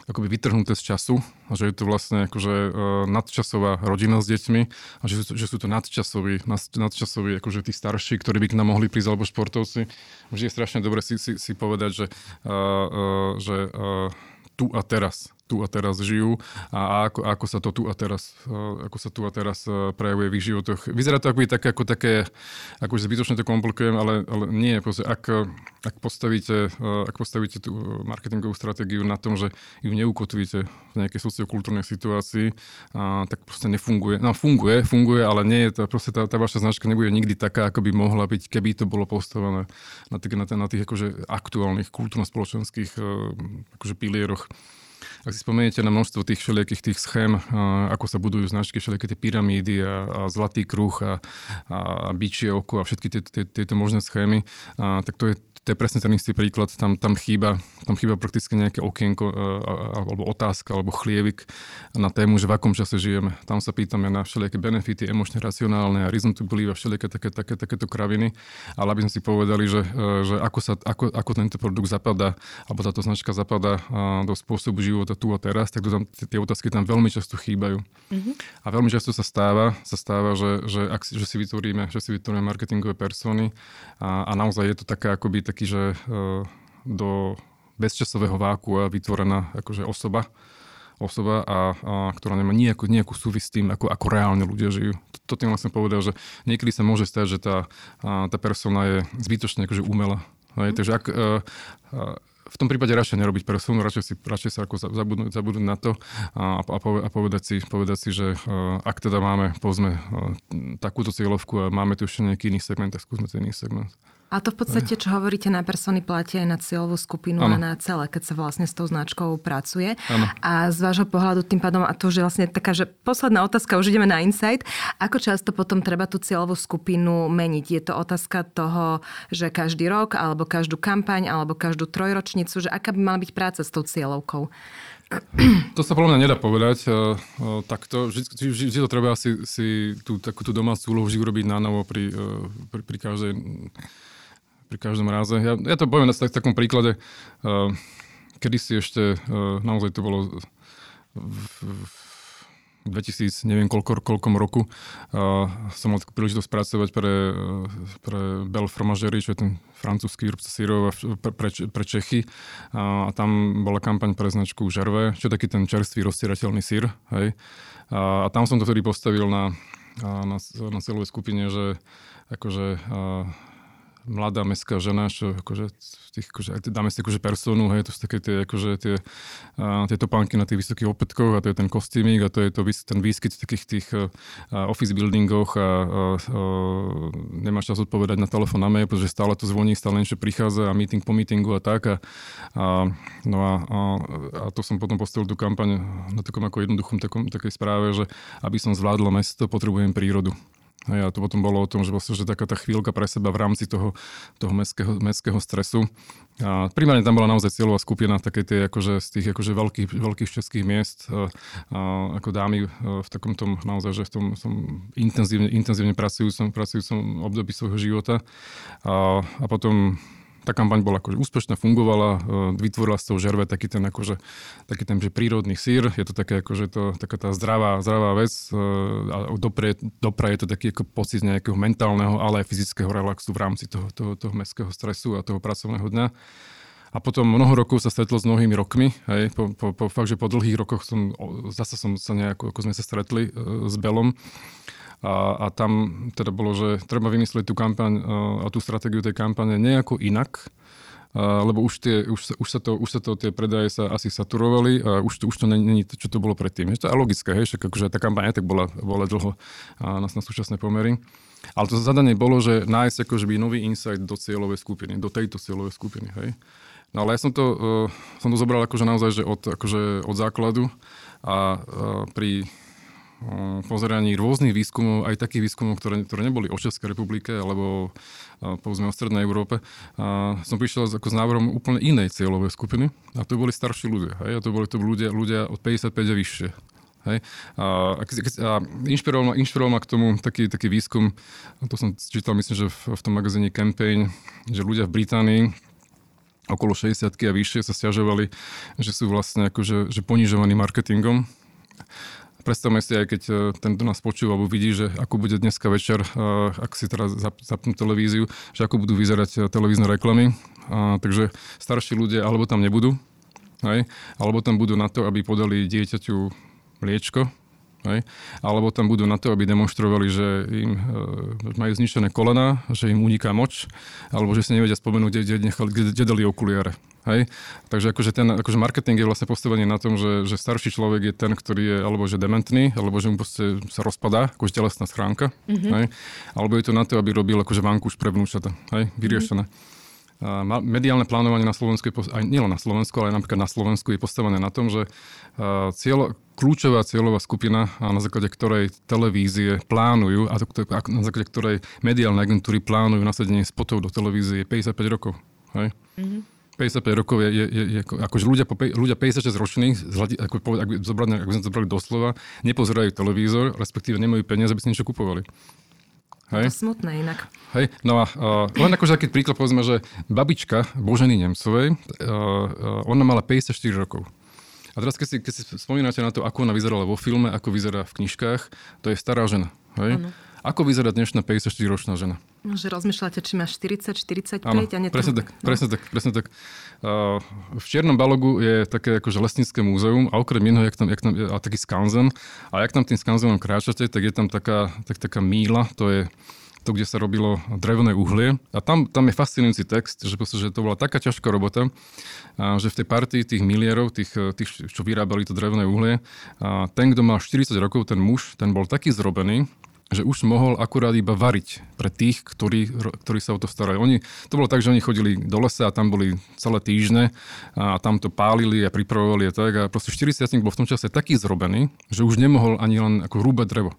akoby vytrhnuté z času a že je to vlastne akože uh, nadčasová rodina s deťmi a že že sú to nadčasoví, nadčasoví akože tí starší, ktorí by k nám mohli prísť alebo športovci. Vždy je strašne dobre si, si, si povedať, že, uh, uh, že uh, tu a teraz tu a teraz žijú a ako, ako sa to tu a teraz, e, ako sa tu a teraz e, prejavuje v ich životoch. Vyzerá to ako také, ako také, ako zbytočne to komplikujem, ale, ale nie. Proste, ak, ak, postavíte, e, ak postavíte tú marketingovú stratégiu na tom, že ju neukotvíte v nejakej sociokultúrnej situácii, a, tak proste nefunguje. No funguje, funguje, ale nie je to, proste tá, tá vaša značka nebude nikdy taká, ako by mohla byť, keby to bolo postavené na, tých, na, na tých akože aktuálnych kultúrno-spoločenských akože pilieroch. Ak si spomeniete na množstvo tých všelijakých tých schém, ako sa budujú značky, všelijaké tie pyramídy a, a zlatý kruh a, a bičie oko a všetky tieto, možné schémy, a, tak to je to je presne ten istý príklad, tam, tam, chýba, tam chýba prakticky nejaké okienko e, alebo otázka alebo chlievik na tému, že v akom čase žijeme. Tam sa pýtame na všelijaké benefity, emočne racionálne a reason to believe a všelijaké také, také, takéto kraviny, ale aby sme si povedali, že, e, že ako, sa, ako, ako tento produkt zapadá, alebo táto značka zapadá do spôsobu života tu a teraz, tak to tam, tie otázky tam veľmi často chýbajú. Mm-hmm. A veľmi často sa stáva, sa stáva že, že, ak, že si vytvoríme, že si vytvoríme marketingové persony a, a naozaj je to také akoby taký, že e, do bezčasového váku vytvorená akože osoba, osoba, a, a ktorá nemá nejakú, nejakú súvis s tým, ako, ako reálne ľudia žijú. To, tým vlastne povedal, že niekedy sa môže stať, že tá, tá persona je zbytočne akože umelá. Takže ak, uh, uh, v tom prípade radšej nerobiť personu, radšej, si, radšej sa ako zabudnúť, zabudnúť na to a, a, a povedať, si, povedať si, že uh, ak teda máme, povedzme, uh, takúto cieľovku a máme tu ešte nejaký iný segment, tak skúsme ten iný segment. A to v podstate, čo hovoríte na persony, platia aj na cieľovú skupinu ano. a na celé, keď sa vlastne s tou značkou pracuje. Ano. A z vášho pohľadu tým pádom, a to už je vlastne taká, že posledná otázka, už ideme na insight, ako často potom treba tú cieľovú skupinu meniť? Je to otázka toho, že každý rok, alebo každú kampaň, alebo každú trojročnicu, že aká by mala byť práca s tou cieľovkou? To sa podľa mňa nedá povedať uh, uh, takto. Vždy, vždy, to treba si, si tú, takú tú domácu úlohu vždy urobiť na novo pri, uh, pri, pri každej pri každom ráze. Ja, ja to poviem na tak, takom príklade. Kedy si ešte, naozaj to bolo v, v 2000, neviem koľko, koľkom roku, uh, som mal takú príležitosť pracovať pre, uh, pre Bel Fromagerie, čo je ten francúzsky výrobca sírov pre, pre, pre Čechy. Uh, a tam bola kampaň pre značku Žerve, čo je taký ten čerstvý rozstierateľný sír. Hej. Uh, a tam som to vtedy postavil na, na, na celovej skupine, že akože uh, mladá mestská žena, čo akože, tých, akože dáme si akože personu, hej, to sú také tie, akože tie, a, tie topánky na tých vysokých opätkoch a to je ten kostýmik a to je to, ten výskyt v takých tých a, office buildingoch a, a, a nemáš čas odpovedať na telefón na mail, pretože stále to zvoní, stále niečo prichádza a meeting po meetingu a tak a, a no a, a, a, to som potom postavil tú kampaň na takom ako jednoduchom takom, takej správe, že aby som zvládol mesto, potrebujem prírodu. A to potom bolo o tom, že vlastne, že taká tá chvíľka pre seba v rámci toho, toho mestského, mestského stresu. A primárne tam bola naozaj cieľová skupina také tie akože z tých akože veľkých, veľkých českých miest, a, a, ako dámy v takom tom naozaj, že v tom, tom intenzívne, intenzívne pracujúcom, pracujúcom období svojho života. A, a potom tá kampaň bola akože úspešná, fungovala, e, vytvorila z toho žerve taký ten, akože, taký ten že prírodný sír, je to také akože to, taká tá zdravá, zdravá vec e, a dopre, dopre je to taký ako pocit nejakého mentálneho, ale aj fyzického relaxu v rámci toho, toho, toho mestského stresu a toho pracovného dňa. A potom mnoho rokov sa stretlo s mnohými rokmi. Hej, po, po, po, fakt, že po dlhých rokoch som, zase som sa nejako, ako sme sa stretli uh, s Belom. A, a tam teda bolo, že treba vymyslieť tú kampaň a tú stratégiu tej kampane nejako inak, lebo už, tie, už, sa, už, sa to, už sa to, tie predaje sa asi saturovali a už to, už to není čo to bolo predtým. Je to logické, hej, však akože tá kampaň tak bola, bola dlho na, na súčasné pomery. Ale to zadanie bolo, že nájsť akože by nový insight do cieľovej skupiny, do tejto cieľovej skupiny, hej. No ale ja som to, uh, som to zobral akože naozaj, že od, akože od základu a uh, pri pozeraní rôznych výskumov, aj takých výskumov, ktoré, ktoré neboli o Českej republike alebo povedzme o Strednej Európe, a som prišiel ako s návrhom úplne inej cieľovej skupiny a to boli starší ľudia. Hej? A to boli to ľudia, ľudia od 55 a vyššie. Hej. A, a, a inšpiroval, ma, inšpiroval ma k tomu taký, taký výskum, to som čítal myslím, že v, v tom magazíne Campaign, že ľudia v Británii okolo 60 a vyššie sa stiažovali, že sú vlastne akože, že ponižovaní marketingom Predstavme si aj, keď e, ten, nás počúva, alebo vidí, že ako bude dneska večer, e, ak si teraz zapnú televíziu, že ako budú vyzerať e, televízne reklamy. takže starší ľudia alebo tam nebudú, hej, alebo tam budú na to, aby podali dieťaťu mliečko, Hej? Alebo tam budú na to, aby demonstrovali, že im e, majú zničené kolena, že im uniká moč, alebo že si nevedia spomenúť, kde, kde, nechali, kde, kde dali okuliare. Hej? Takže akože ten akože marketing je vlastne postavený na tom, že, že starší človek je ten, ktorý je alebo že dementný, alebo že mu proste sa rozpadá, akože telesná schránka. Mm-hmm. Hej? Alebo je to na to, aby robil akože vankúš pre vnúčata. Hej? Vyriešené. Mm-hmm. Mediálne plánovanie na Slovensku, aj nielen na Slovensku, ale aj napríklad na Slovensku je postavené na tom, že cieľ, kľúčová cieľová skupina, na základe ktorej televízie plánujú, a na základe ktorej mediálne agentúry plánujú nasadenie spotov do televízie je 55 rokov. Hej? Mm-hmm. 55 rokov je, je, je, je akože ľudia, po, ľudia 56 ročných, ako, ak by, zobrali, ak by sme to zobrali doslova, nepozerajú televízor, respektíve nemajú peniaze, aby si niečo kupovali. Hej? To smutné inak. Hej, no a uh, len akože taký príklad, povedzme, že babička Boženy Nemcovej, uh, uh, ona mala 54 rokov. A teraz, keď si, keď si spomínate na to, ako ona vyzerala vo filme, ako vyzerá v knižkách, to je stará žena. Hej? Ako vyzerá dnešná 54-ročná žena. No, že rozmýšľate, či máš 40, 45 ano, a netrú... presne tak, no. presne tak, presne tak. Uh, v Čiernom Balogu je také akože lesnícke múzeum a okrem iného, jak tam, jak tam, a taký skanzen a jak tam tým skanzenom kráčate, tak je tam taká, tak, taká míla, to je to, kde sa robilo drevené uhlie. A tam, tam je fascinujúci text, že, proste, že to bola taká ťažká robota, a že v tej partii tých milierov, tých, tých, čo vyrábali to drevené uhlie, a ten, kto mal 40 rokov, ten muž, ten bol taký zrobený, že už mohol akurát iba variť pre tých, ktorí, ktorí sa o to starajú. Oni, to bolo tak, že oni chodili do lesa a tam boli celé týždne a tam to pálili a pripravovali a tak a proste 40 bol v tom čase taký zrobený, že už nemohol ani len ako rúbať drevo.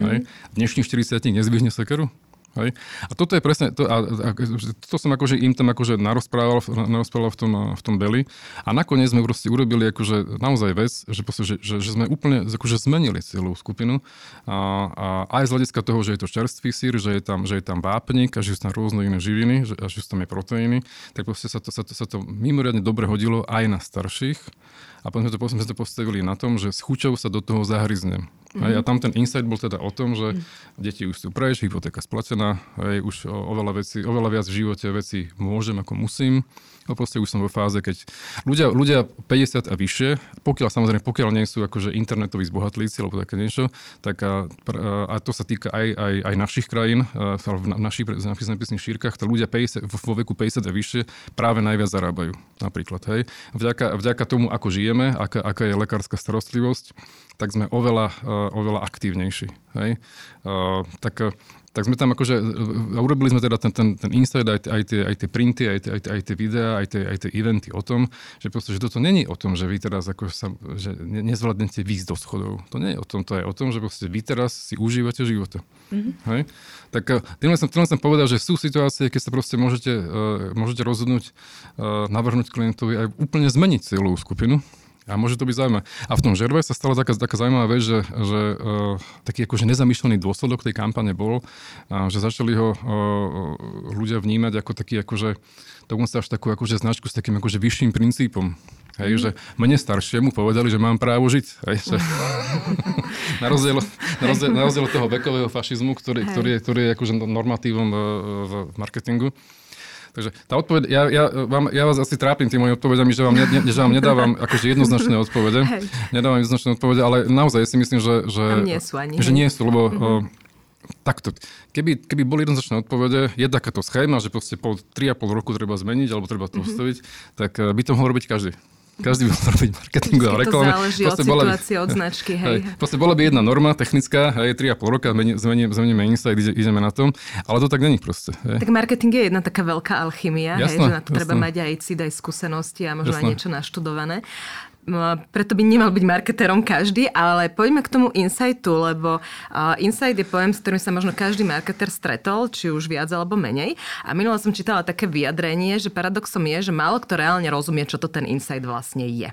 Mm-hmm. Dnešný 40 nezvihne sekeru? Hej? A toto je presne, to, a, a, to som akože im tam akože narozprával, narozprával v tom, v tom Beli a nakoniec sme proste urobili akože naozaj vec, že, proste, že, že, že sme úplne akože zmenili celú skupinu a, a aj z hľadiska toho, že je to čerstvý sír, že je tam, že je tam vápnik a že sú tam rôzne iné živiny že, a že sú tam aj proteíny, tak proste sa to, sa to, sa to mimoriadne dobre hodilo aj na starších a potom sme to, sme to postavili na tom, že s chuťou sa do toho zahryznem. Mm-hmm. A tam ten insight bol teda o tom, že mm-hmm. deti už sú preč, hypotéka splatená, aj už oveľa, veci, oveľa viac v živote veci môžem ako musím. No proste už som vo fáze, keď ľudia, ľudia 50 a vyššie, pokiaľ samozrejme, pokiaľ nie sú akože internetoví zbohatlíci alebo také niečo, tak a, a to sa týka aj, aj, aj našich krajín, v našich zemepisných šírkach, to ľudia 50, vo veku 50 a vyššie práve najviac zarábajú. Napríklad, hej. Vďaka, vďaka tomu, ako žijeme, aká, aká je lekárska starostlivosť, tak sme oveľa, oveľa aktívnejší. Hej. Tak tak sme tam akože, e, urobili sme teda ten, ten, ten inside, aj, aj, tie, aj tie printy, aj aj, aj tie videá, aj tie, aj tie eventy o tom, že proste, že toto není o tom, že vy teraz ako sa, že nezvládnete výjsť do schodov. To nie je o tom, to je o tom, že proste vy teraz si užívate života. Mm-hmm. Hej? Tak e, tým som, tým som povedal, že sú situácie, keď sa proste môžete, uh, môžete rozhodnúť, uh, navrhnúť klientovi aj úplne zmeniť celú skupinu a môže to byť zaujímavé. A v tom žerve sa stala taká, taká zaujímavá vec, že, že uh, taký akože nezamýšľaný dôsledok tej kampane bol, uh, že začali ho uh, ľudia vnímať ako taký akože, dokonca až takú akože značku s takým akože vyšším princípom. Hej, mm. že mne staršiemu povedali, že mám právo žiť. Hej, že na, rozdiel, na, rozdiel, na rozdiel toho vekového fašizmu, ktorý, ktorý, je, ktorý je akože normatívom v, v marketingu, Takže tá odpoveď, ja, ja, vám, ja vás asi trápim tými odpovediami, že vám, ne, ne, že vám nedávam akože jednoznačné odpovede. Nedávam jednoznačné odpovede, ale naozaj si myslím, že, že, nie sú ani. že nie sú, lebo mm-hmm. takto, keby, keby boli jednoznačné odpovede, je takáto schéma, že proste po 3,5 roku treba zmeniť, alebo treba to mm-hmm. tak eh, by to mohol robiť každý. Každý by mal robiť a reklame. To záleží od situácie, by, od značky. Hej. hej. Proste bola by jedna norma technická, hej, 3,5 roka, zmeníme, zmeníme Insta, ide, ideme na tom, ale to tak není proste. Hej. Tak marketing je jedna taká veľká alchymia, jasné, hej, že na to jasné. treba mať aj cid, aj skúsenosti a možno jasné. aj niečo naštudované preto by nemal byť marketérom každý, ale poďme k tomu insightu, lebo insight je pojem, s ktorým sa možno každý marketer stretol, či už viac alebo menej. A minule som čítala také vyjadrenie, že paradoxom je, že málo kto reálne rozumie, čo to ten insight vlastne je.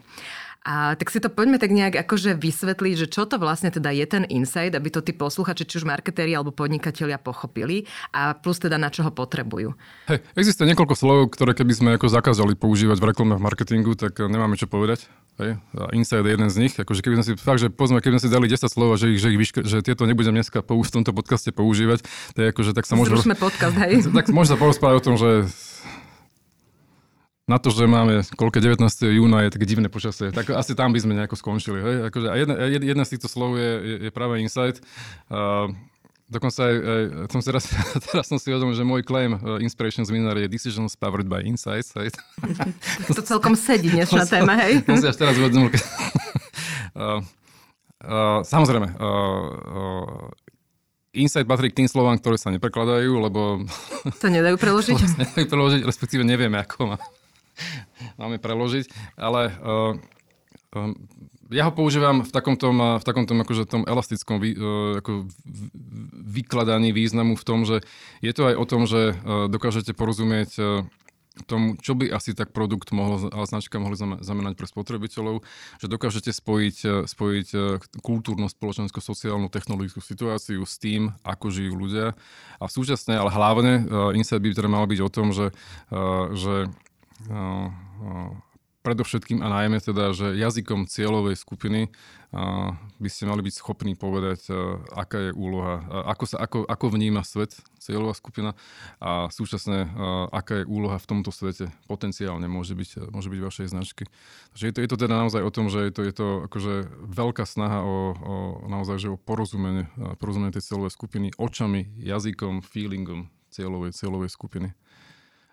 A tak si to poďme tak nejak akože vysvetliť, že čo to vlastne teda je ten insight, aby to tí posluchači, či už marketéri alebo podnikatelia pochopili a plus teda na čo ho potrebujú. Hej, existuje niekoľko slov, ktoré keby sme ako zakázali používať v reklame v marketingu, tak nemáme čo povedať. Hej. A Insight je jeden z nich. Akože keby sme si, fakt, že pozme, keby sme si dali 10 slov a že, ich, že, ich vyška, že tieto nebudem dneska po, v tomto podcaste používať, je akože tak sa môže... Zrušme podcast, hej. Tak môže sa porozprávať o tom, že na to, že máme koľko 19. júna je také divné počasie, tak asi tam by sme nejako skončili. Hej? Akože, a jedna, jedna z týchto slov je, je, je práve insight. Uh, Dokonca aj, aj som si teraz, teraz som si uvedomil, že môj claim uh, Inspiration Winner je Decisions Powered by Insights. Hej. to celkom sedí dnešná téma, hej? Som si až teraz uvedomil. Keď, uh, uh, samozrejme, uh, uh, Insight patrí k tým slovám, ktoré sa neprekladajú, lebo... To nedajú preložiť? nedajú preložiť, respektíve nevieme, ako má, máme preložiť, ale uh, um, ja ho používam v takom tom, v takom tom, akože tom elastickom vy, ako vykladaní významu v tom, že je to aj o tom, že dokážete porozumieť tomu, čo by asi tak produkt mohol, ale značka mohli znamenať pre spotrebiteľov, že dokážete spojiť, spojiť kultúrnu, spoločenskú, sociálnu, technologickú situáciu s tým, ako žijú ľudia. A súčasne, ale hlavne, insight by teda mal byť o tom, že, že predovšetkým a najmä teda, že jazykom cieľovej skupiny by ste mali byť schopní povedať, aká je úloha, ako, sa, ako, ako vníma svet cieľová skupina a súčasne aká je úloha v tomto svete potenciálne môže byť, môže byť vašej značky. Takže je to, je to teda naozaj o tom, že je to, je to akože veľká snaha o, o naozaj že o porozumenie, porozumenie tej cieľovej skupiny očami, jazykom, feelingom cieľovej, cieľovej skupiny.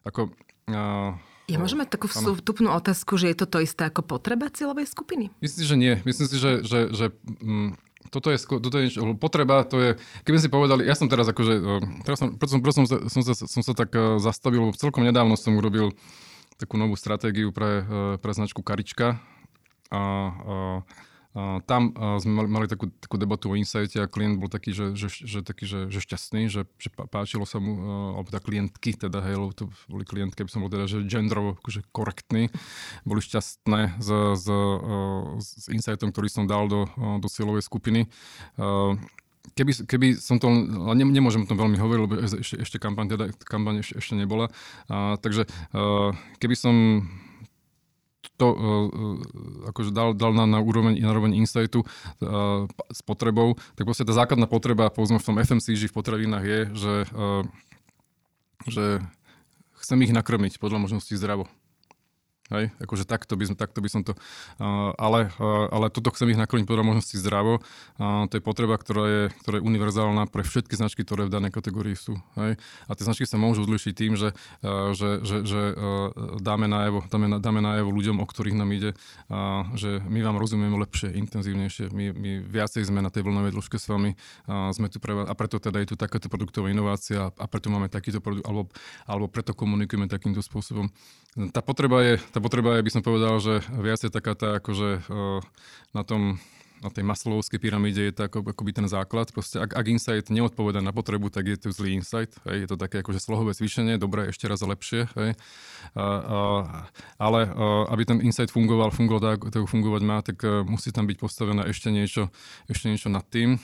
Ako, a, ja môžem mať takú vstupnú otázku, že je to to isté ako potreba cieľovej skupiny? Myslím si, že nie. Myslím si, že, že, že mm, toto je, toto je niečo, potreba, to je, keby si povedali, ja som teraz akože, teraz som, preto som, preto som, som, sa, som sa tak e, zastavil, celkom nedávno som urobil takú novú stratégiu pre, e, pre značku Karička a, a tam sme mali, mali takú, takú debatu o insighte a klient bol taký, že, že, že, taký, že, že šťastný, že, že páčilo sa mu, alebo tá klientky, teda hej, to boli klientky, aby som bol teda, že genderovo akože korektný, boli šťastné s, s, s insightom, ktorý som dal do, do cieľovej skupiny keby, keby som to, ale ne, nemôžem o tom veľmi hovoriť, lebo ešte, ešte kampaň, teda, kampaň ešte, ešte nebola. A, takže a, keby som to uh, akože dal, dal na, na, úroveň, na úroveň insightu uh, s potrebou, tak proste tá základná potreba, povedzme v tom FMCG v potravinách je, že, uh, že chcem ich nakrmiť podľa možností zdravo. Hej, akože takto by, takto by som to... Uh, ale, uh, ale toto chcem ich nakloniť podľa možnosti zdravo. Uh, to je potreba, ktorá je, ktorá je univerzálna pre všetky značky, ktoré v danej kategórii sú. Hej. A tie značky sa môžu odlišiť tým, že, uh, že, že, že uh, dáme, najavo, dáme, dáme najavo ľuďom, o ktorých nám ide, uh, že my vám rozumieme lepšie, intenzívnejšie, my, my viacej sme na tej vlnovej dĺžke s vami, uh, sme tu pre vás, a preto teda je tu takáto produktová inovácia a preto máme takýto produkt, alebo, alebo preto komunikujeme takýmto spôsobom. Tá potreba je, tá potreba je, by som povedal, že viac je taká tá, akože na tom na tej maslovskej pyramíde je to ako, akoby ten základ. Proste, ak, ak insight neodpoveda na potrebu, tak je to zlý insight. Hej. Je to také akože slohové zvýšenie, dobré, ešte raz lepšie. Hej. A, a, ale a, aby ten insight fungoval, fungoval tak, ako fungovať má, tak a, musí tam byť postavené ešte niečo, ešte niečo nad tým.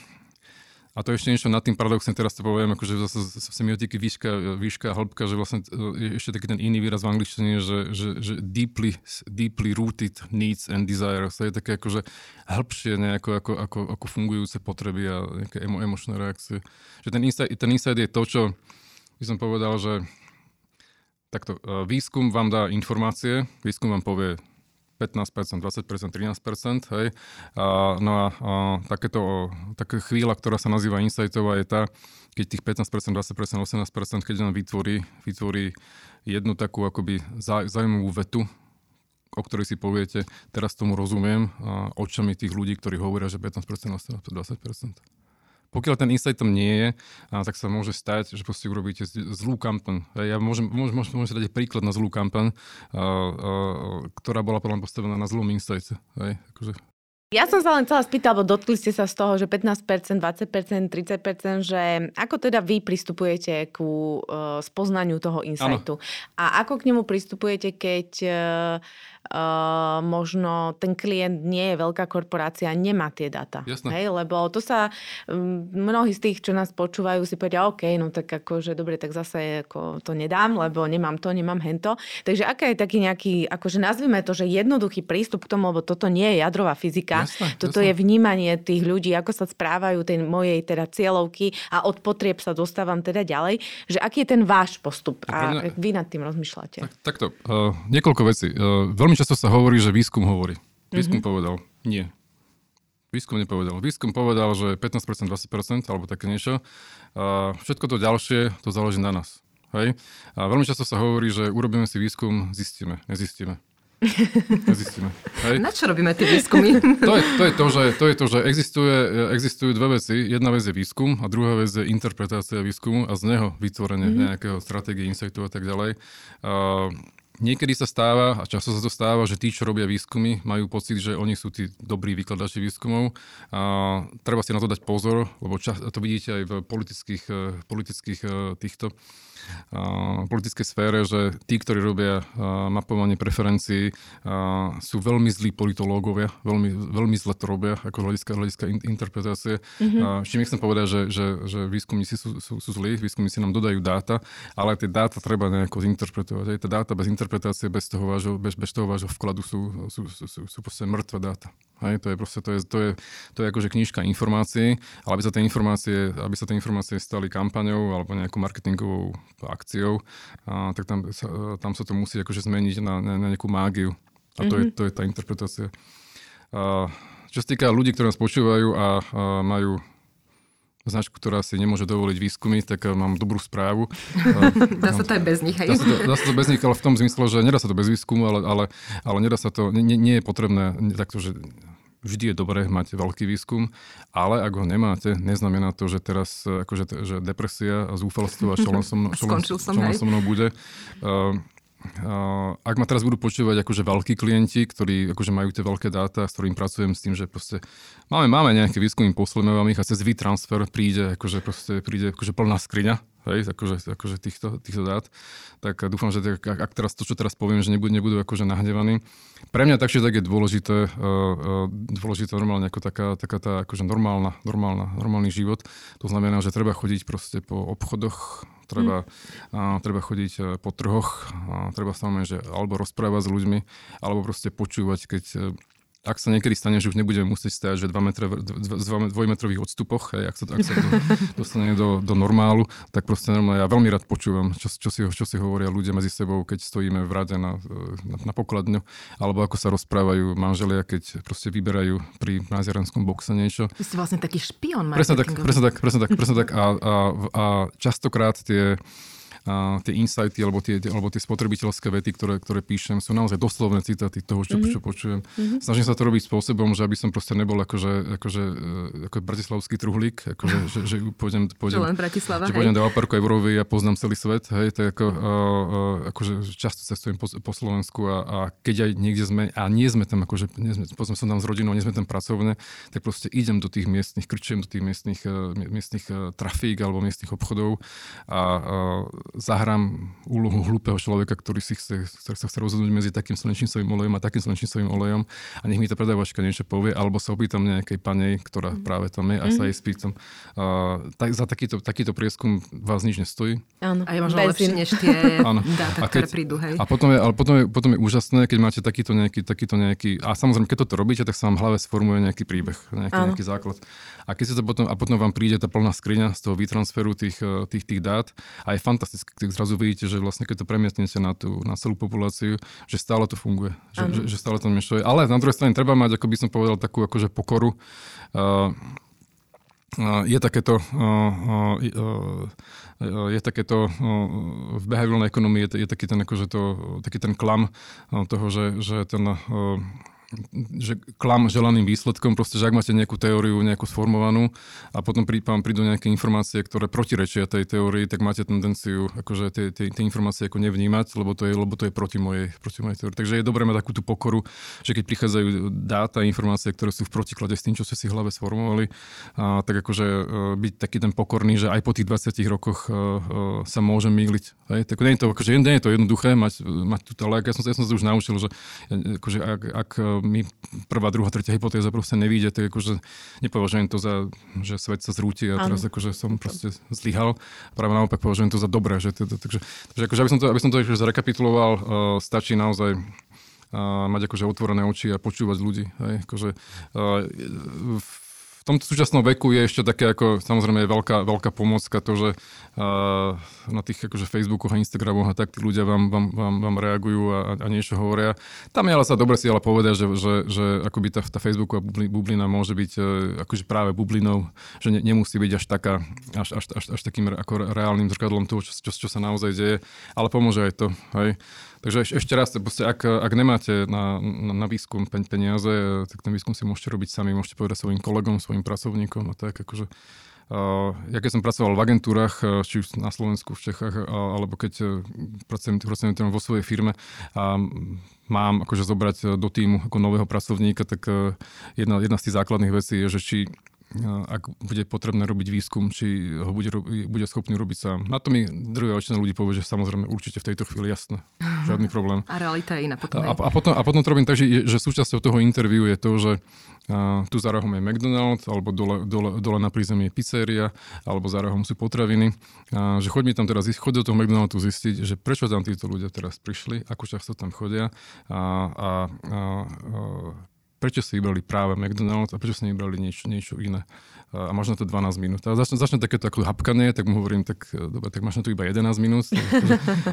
A to ešte niečo nad tým paradoxne, teraz to poviem, akože zase z semiotiky výška, výška hĺbka, že vlastne e, je ešte taký ten iný výraz v angličtine, že, že, že deeply, deeply rooted needs and desires. To je také akože hĺbšie nejako ako, ako, ako fungujúce potreby a nejaké emo, emočné reakcie. Že ten insight, ten insight je to, čo by som povedal, že takto, e, výskum vám dá informácie, výskum vám povie 15%, 20%, 13%. Hej. A, no a, a takéto, taká chvíľa, ktorá sa nazýva insightová je tá, keď tých 15%, 20%, 18%, keď nám vytvorí, vytvorí jednu takú akoby zaujímavú vetu, o ktorej si poviete, teraz tomu rozumiem, a očami tých ľudí, ktorí hovoria, že 15%, 20%. Pokiaľ ten insight tam nie je, a, tak sa môže stať, že proste urobíte zlú kampaň. Ja môžem, môžem, môžem, dať príklad na zlú kampaň, a, a, ktorá bola podľa postavená na zlom insighte. Hej, akože ja som sa len chcela spýtať, alebo dotkli ste sa z toho, že 15%, 20%, 30%, že ako teda vy pristupujete ku uh, spoznaniu toho insightu? Ano. A ako k nemu pristupujete, keď uh, uh, možno ten klient nie je veľká korporácia, nemá tie data. Jasne. Hej, lebo to sa um, mnohí z tých, čo nás počúvajú, si povedia, OK, no tak akože dobre, tak zase ako to nedám, lebo nemám to, nemám hento. Takže aká je taký nejaký, akože nazvime to, že jednoduchý prístup k tomu, lebo toto nie je jadrová fyzika, jasne, toto jasne. je vnímanie tých ľudí, ako sa správajú tej mojej teda cieľovky a od potrieb sa dostávam teda ďalej, že aký je ten váš postup a mňa, vy nad tým rozmýšľate. Tak, takto, uh, niekoľko vecí. Uh, veľmi často sa hovorí, že výskum hovorí. Výskum mm-hmm. povedal, nie. Výskum nepovedal. Výskum povedal, že 15%, 20% alebo také niečo. A všetko to ďalšie, to záleží na nás. Hej? A veľmi často sa hovorí, že urobíme si výskum, zistíme, nezistíme. Nezistíme. Hej. Na čo robíme tie výskumy? To je to, je to že, to, je to, že existuje, existujú dve veci. Jedna vec je výskum a druhá vec je interpretácia výskumu a z neho vytvorenie mm-hmm. nejakého stratégie, insightu a tak ďalej. A Niekedy sa stáva, a často sa to stáva, že tí, čo robia výskumy, majú pocit, že oni sú tí dobrí vykladači výskumov. A treba si na to dať pozor, lebo čas, to vidíte aj v politických, eh, politických eh, týchto politickej sfére, že tí, ktorí robia mapovanie preferencií, sú veľmi zlí politológovia, veľmi, veľmi zle to robia ako hľadiska, hľadiska interpretácie. Mm-hmm. Čím chcem povedať, že, že, že výskumníci sú, sú, sú zlí, výskumníci nám dodajú dáta, ale tie dáta treba nejako zinterpretovať. Aj tá dáta bez, inter, interpretácie bez toho vášho, bez, bez toho vášho vkladu sú, sú, sú, sú, sú proste mŕtve dáta. Hej, to je proste, to je, to je, to je akože knižka informácií, ale aby sa tie informácie, aby sa tie informácie stali kampaňou alebo nejakou marketingovou akciou, a, tak tam tam sa to musí akože zmeniť na, na, na nejakú mágiu. A to, mm-hmm. je, mhm. to je tá interpretácia. A, čo sa týka ľudí, ktorí nás počúvajú a, a majú značku, ktorá si nemôže dovoliť výskumy, tak eh, mám dobrú správu. dá sa to aj bez nich, hej? Dá sa to, dá sa to bez nich, ale v tom zmysle, že nedá sa to bez výskumu, ale, ale, ale nedá sa to, nie, nie je potrebné takto, že vždy je dobré mať veľký výskum, ale ak ho nemáte, neznamená to, že teraz eh, akože, že depresia a zúfalstvo a čo len so mnou, čo len, čo len so mnou bude. Uh, ak ma teraz budú počúvať akože veľkí klienti, ktorí akože majú tie veľké dáta, s ktorým pracujem s tým, že proste máme, máme nejaké výskumy, posleme vám ich a cez transfer príde akože proste príde akože plná skriňa hej, akože, akože týchto, týchto dát, tak dúfam, že ak, ak teraz to, čo teraz poviem, že nebudú, nebudú akože nahnevaní. Pre mňa takže tak je dôležité, uh, uh, dôležité normálne ako taká, taká tá akože normálna, normálna, normálny život. To znamená, že treba chodiť proste po obchodoch, treba, mm. uh, treba chodiť uh, po trhoch, uh, treba samozrejme, že alebo rozprávať s ľuďmi, alebo proste počúvať, keď ak sa niekedy stane, že už nebudeme musieť stať, že 2 metre, v dvojmetrových odstupoch, hej, ak sa, ak sa to dostane do, do normálu, tak proste normálne, ja veľmi rád počúvam, čo, čo, si, čo si hovoria ľudia medzi sebou, keď stojíme v rade na, na, na pokladňu, alebo ako sa rozprávajú manželia, keď proste vyberajú pri nazierenskom boxe niečo. Vy ste vlastne taký špion presne tak, presne tak, presne tak, presne tak. A, a, a častokrát tie a tie insighty alebo tie, alebo tie spotrebiteľské vety, ktoré, ktoré píšem, sú naozaj doslovné citáty toho, čo, mm-hmm. čo počujem. Mm-hmm. Snažím sa to robiť spôsobom, že aby som proste nebol akože, akože e, ako bratislavský truhlík, akože, že, že pôjdem, pôjdem, len Bratislava, že pôjdem do Alparku Euróvy a poznám celý svet. Hej, to ako, uh, uh, akože často cestujem po, po Slovensku a, a keď aj niekde sme, a nie sme tam, akože nie sme, povedzme som tam s rodinou, nie sme tam pracovne, tak proste idem do tých miestnych, krčujem do tých miestnych, miestnych trafík alebo miestnych obchodov a uh, zahrám úlohu hlúpeho človeka, ktorý si chce, ktorý sa chce rozhodnúť medzi takým slnečnicovým olejom a takým slnečnicovým olejom a nech mi tá predávačka niečo povie, alebo sa opýtam nejakej panej, ktorá mm. práve tam je a mm. sa mhm. jej spýtam. Uh, tak, za takýto, takýto prieskum vás nič nestojí. Áno. A je možno lepšie než tie dáta, ktoré prídu. Hej. A potom je, ale potom je, potom je úžasné, keď máte takýto nejaký, takýto nejaký, a samozrejme, keď toto robíte, tak sa vám v hlave sformuje nejaký príbeh, nejaký, nejaký základ. A keď si to potom, a potom vám príde tá plná skriňa z toho výtransferu tých, eh, tých, tých dát a je fantastické, keď zrazu vidíte, že vlastne keď to premietnete na, tú, na celú populáciu, že stále to funguje, že, že, že stále to miešuje. Ale na druhej strane treba mať, ako by som povedal, takú akože pokoru. Uh, je takéto, je takéto v behaviorálnej ekonomii je, je taký ten, akože to, taký ten klam toho, že, že ten že klam želaným výsledkom, proste, že ak máte nejakú teóriu nejakú sformovanú a potom prí, prídu nejaké informácie, ktoré protirečia tej teórii, tak máte tendenciu akože tie, tie, tie informácie ako nevnímať, lebo to je, lebo to je proti mojej, proti mojej teórii. Takže je dobré mať takú tú pokoru, že keď prichádzajú dáta, informácie, ktoré sú v protiklade s tým, čo ste si v hlave sformovali, a, tak akože e, byť taký ten pokorný, že aj po tých 20 rokoch a, e, a, e, sa môžem myliť. Tak nie je to, akože, nie je to jednoduché mať, mať túto, ale ja som, ja som sa už naučil, že akože, ak, ak mi prvá, druhá, tretia hypotéza proste nevíde, tak akože nepovažujem to za, že svet sa zrúti a teraz akože som proste zlyhal. Práve naopak považujem to za dobré. Že to, takže, takže akože, aby som to, aby som to akože zrekapituloval, uh, stačí naozaj uh, mať akože otvorené oči a počúvať ľudí. Hej? Akože, uh, v, tomto súčasnom veku je ešte také ako, samozrejme je veľká, veľká pomocka to, že uh, na tých akože Facebookoch a Instagramoch a tak tí ľudia vám, vám, vám, vám reagujú a, a niečo hovoria. Tam je ale sa dobre si ale povedať, že, že, že akoby tá, tá Facebooková bublina môže byť uh, akože práve bublinou, že ne, nemusí byť až taká, až, až, až, až takým ako reálnym zrkadlom toho, čo, čo, čo sa naozaj deje, ale pomôže aj to. Hej. Takže ešte raz, proste, ak, ak nemáte na, na, na výskum peniaze, tak ten výskum si môžete robiť sami, môžete povedať svojim kolegom, svojim pracovníkom a tak. Akože, ja keď som pracoval v agentúrach, či už na Slovensku, v Čechách, alebo keď pracujem, pracujem vo svojej firme a mám akože zobrať do týmu ako nového pracovníka, tak jedna, jedna z tých základných vecí je, že či ak bude potrebné robiť výskum, či ho bude, bude schopný robiť sám. Na to mi druhá väčšina ľudí povie, že samozrejme určite v tejto chvíli jasné. Žiadny problém. A realita je iná potom. A, a, potom, a potom to robím tak, že, že súčasťou toho interviu je to, že a, tu za rohom je McDonald's, alebo dole, dole, dole na prízemí je pizzeria, alebo za rohom sú potraviny. A, že choď mi tam teraz, choď do toho McDonald'su zistiť, že prečo tam títo ľudia teraz prišli, ako často tam chodia a, a, a, a prečo si vybrali práve McDonald's a prečo si nevybrali niečo, niečo iné. A možno to 12 minút. A začne, začne takéto ako hapkanie, tak mu hovorím, tak e, dobre, tak máš na to iba 11 minút.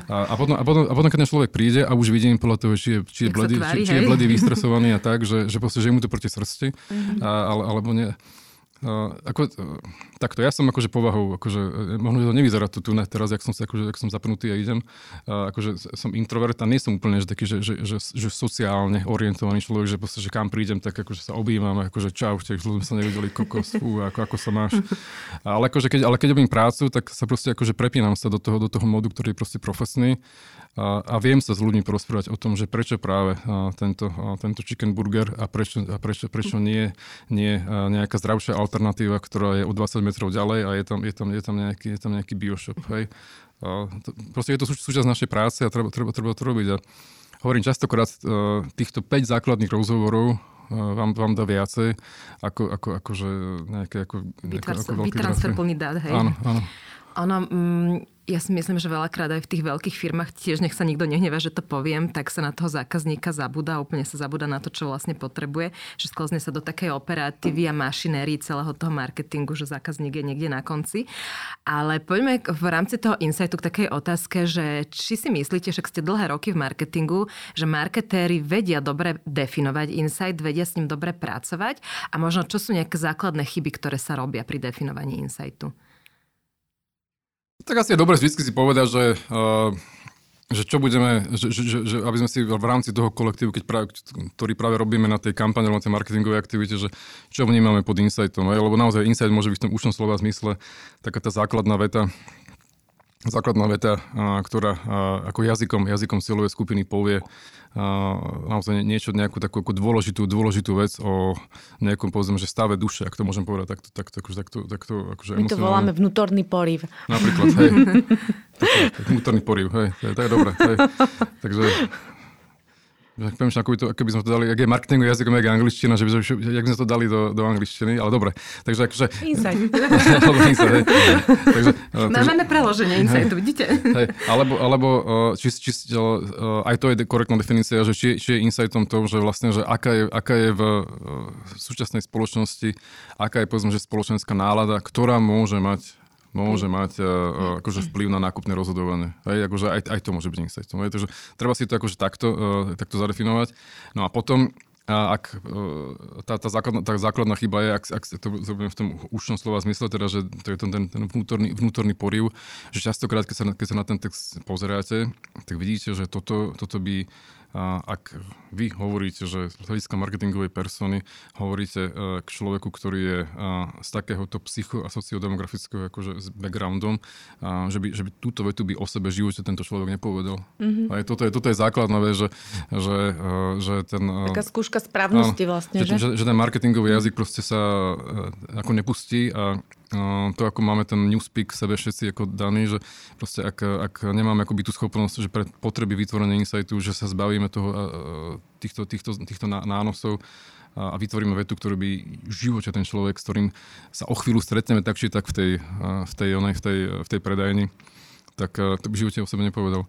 A, a, potom, a, potom, a potom, keď človek príde a už vidím podľa toho, či je, či je, bledý, tvári, či, či je bledý, vystresovaný a tak, že, že, proste, že je mu to proti srsti, mm-hmm. a, ale, alebo nie. Uh, ako, uh, takto, ja som akože povahou, akože, možno to nevyzerá tu, tu ne, teraz, jak som, akože, jak som zapnutý a idem, uh, akože som introvert a nie som úplne že taký, že, že, že, že sociálne orientovaný človek, že, proste, že kam prídem, tak akože sa objímam, akože čau, tiež sme sa nevideli, kokos, fú, ako, ako sa máš. Ale, akože keď, ale keď robím prácu, tak sa proste akože prepínam sa do toho, do toho modu, ktorý je proste profesný a, a viem sa s ľuďmi porozprávať o tom, že prečo práve tento, tento chicken burger a prečo, a prečo, prečo nie, nie nejaká zdravšia alternatíva, ktorá je o 20 metrov ďalej a je tam, je tam, je tam, nejaký, je tam nejaký bioshop. Hej. A, to, proste je to sú, súčasť našej práce a treba, treba, treba to robiť. A hovorím častokrát, a, týchto 5 základných rozhovorov vám, vám dá viacej, ako, ako, ako že nejaké ako, nejaké, ako veľký transfer plný dát, hej. Áno, áno. Ono, mm, ja si myslím, že veľakrát aj v tých veľkých firmách tiež nech sa nikto nehneva, že to poviem, tak sa na toho zákazníka zabúda, úplne sa zabúda na to, čo vlastne potrebuje, že sklzne sa do takej operatívy a mašinérii celého toho marketingu, že zákazník je niekde na konci. Ale poďme v rámci toho insightu k takej otázke, že či si myslíte, že ste dlhé roky v marketingu, že marketéri vedia dobre definovať insight, vedia s ním dobre pracovať a možno čo sú nejaké základné chyby, ktoré sa robia pri definovaní insightu? Tak asi je dobre vždy si povedať, že, uh, že čo budeme, že, že, že, aby sme si v rámci toho kolektívu, keď práve, ktorý práve robíme na tej kampane, na tej marketingovej aktivite, že čo vnímame pod insightom. Lebo naozaj insight môže byť v tom ušnom slova zmysle taká tá základná veta, základná veta, ktorá ako jazykom, jazykom silovej skupiny povie naozaj niečo, nejakú takú ako dôležitú, dôležitú vec o nejakom, povedzme, že stave duše, ak to môžem povedať takto, takto, takto, takto, takto akože My to voláme vnútorný poriv. Napríklad, hej. tak, vnútorný poriv, hej, to je, to je dobré. Hej. Takže Premýšľam, ako by, to, ako by sme to dali, ak je marketingový jazyk, jak angličtina, že by jak by sme to dali do, do angličtiny, ale dobre. Takže akože... Insight. alebo insight, hej. Takže, takže, Máme preloženie insightu, vidíte? Hej, alebo, alebo či, či, či, aj to je korektná definícia, že či, či je insightom to, že vlastne, že aká je, aká je v, v súčasnej spoločnosti, aká je povedzme, že spoločenská nálada, ktorá môže mať môže mať uh, akože vplyv na nákupné rozhodovanie. Hej, akože aj, aj to môže byť insightom. Takže treba si to akože takto, uh, takto zadefinovať. No a potom a ak tá, tá, základná, tá základná chyba je, ak, ak to zrobíme v tom účnom slova zmysle, teda, že to je ten, ten vnútorný, vnútorný poriv, že častokrát, keď sa, keď sa na ten text pozeráte, tak vidíte, že toto, toto by ak vy hovoríte, že z hľadiska marketingovej persony hovoríte e, k človeku, ktorý je z takéhoto psycho- a sociodemografického akože s backgroundom, že by, že by túto vetu by o sebe živote tento človek nepovedal. Mm-hmm. A toto je, toto je základná vec, že, že, e, že ten... E, Taká skúška správnosti vlastne, že? Že, že ten marketingový jazyk proste sa ako nepustí a to, ako máme ten newspeak sebe všetci ako daný, že proste ak, ak nemáme akoby tú schopnosť, že pre potreby vytvorenia insightu, že sa zbavíme toho, týchto, týchto, týchto nánosov a vytvoríme vetu, ktorú by v živote ten človek, s ktorým sa o chvíľu stretneme tak či tak v tej, v tej, onej, v tej, v tej predajni, tak to by v živote o sebe nepovedal.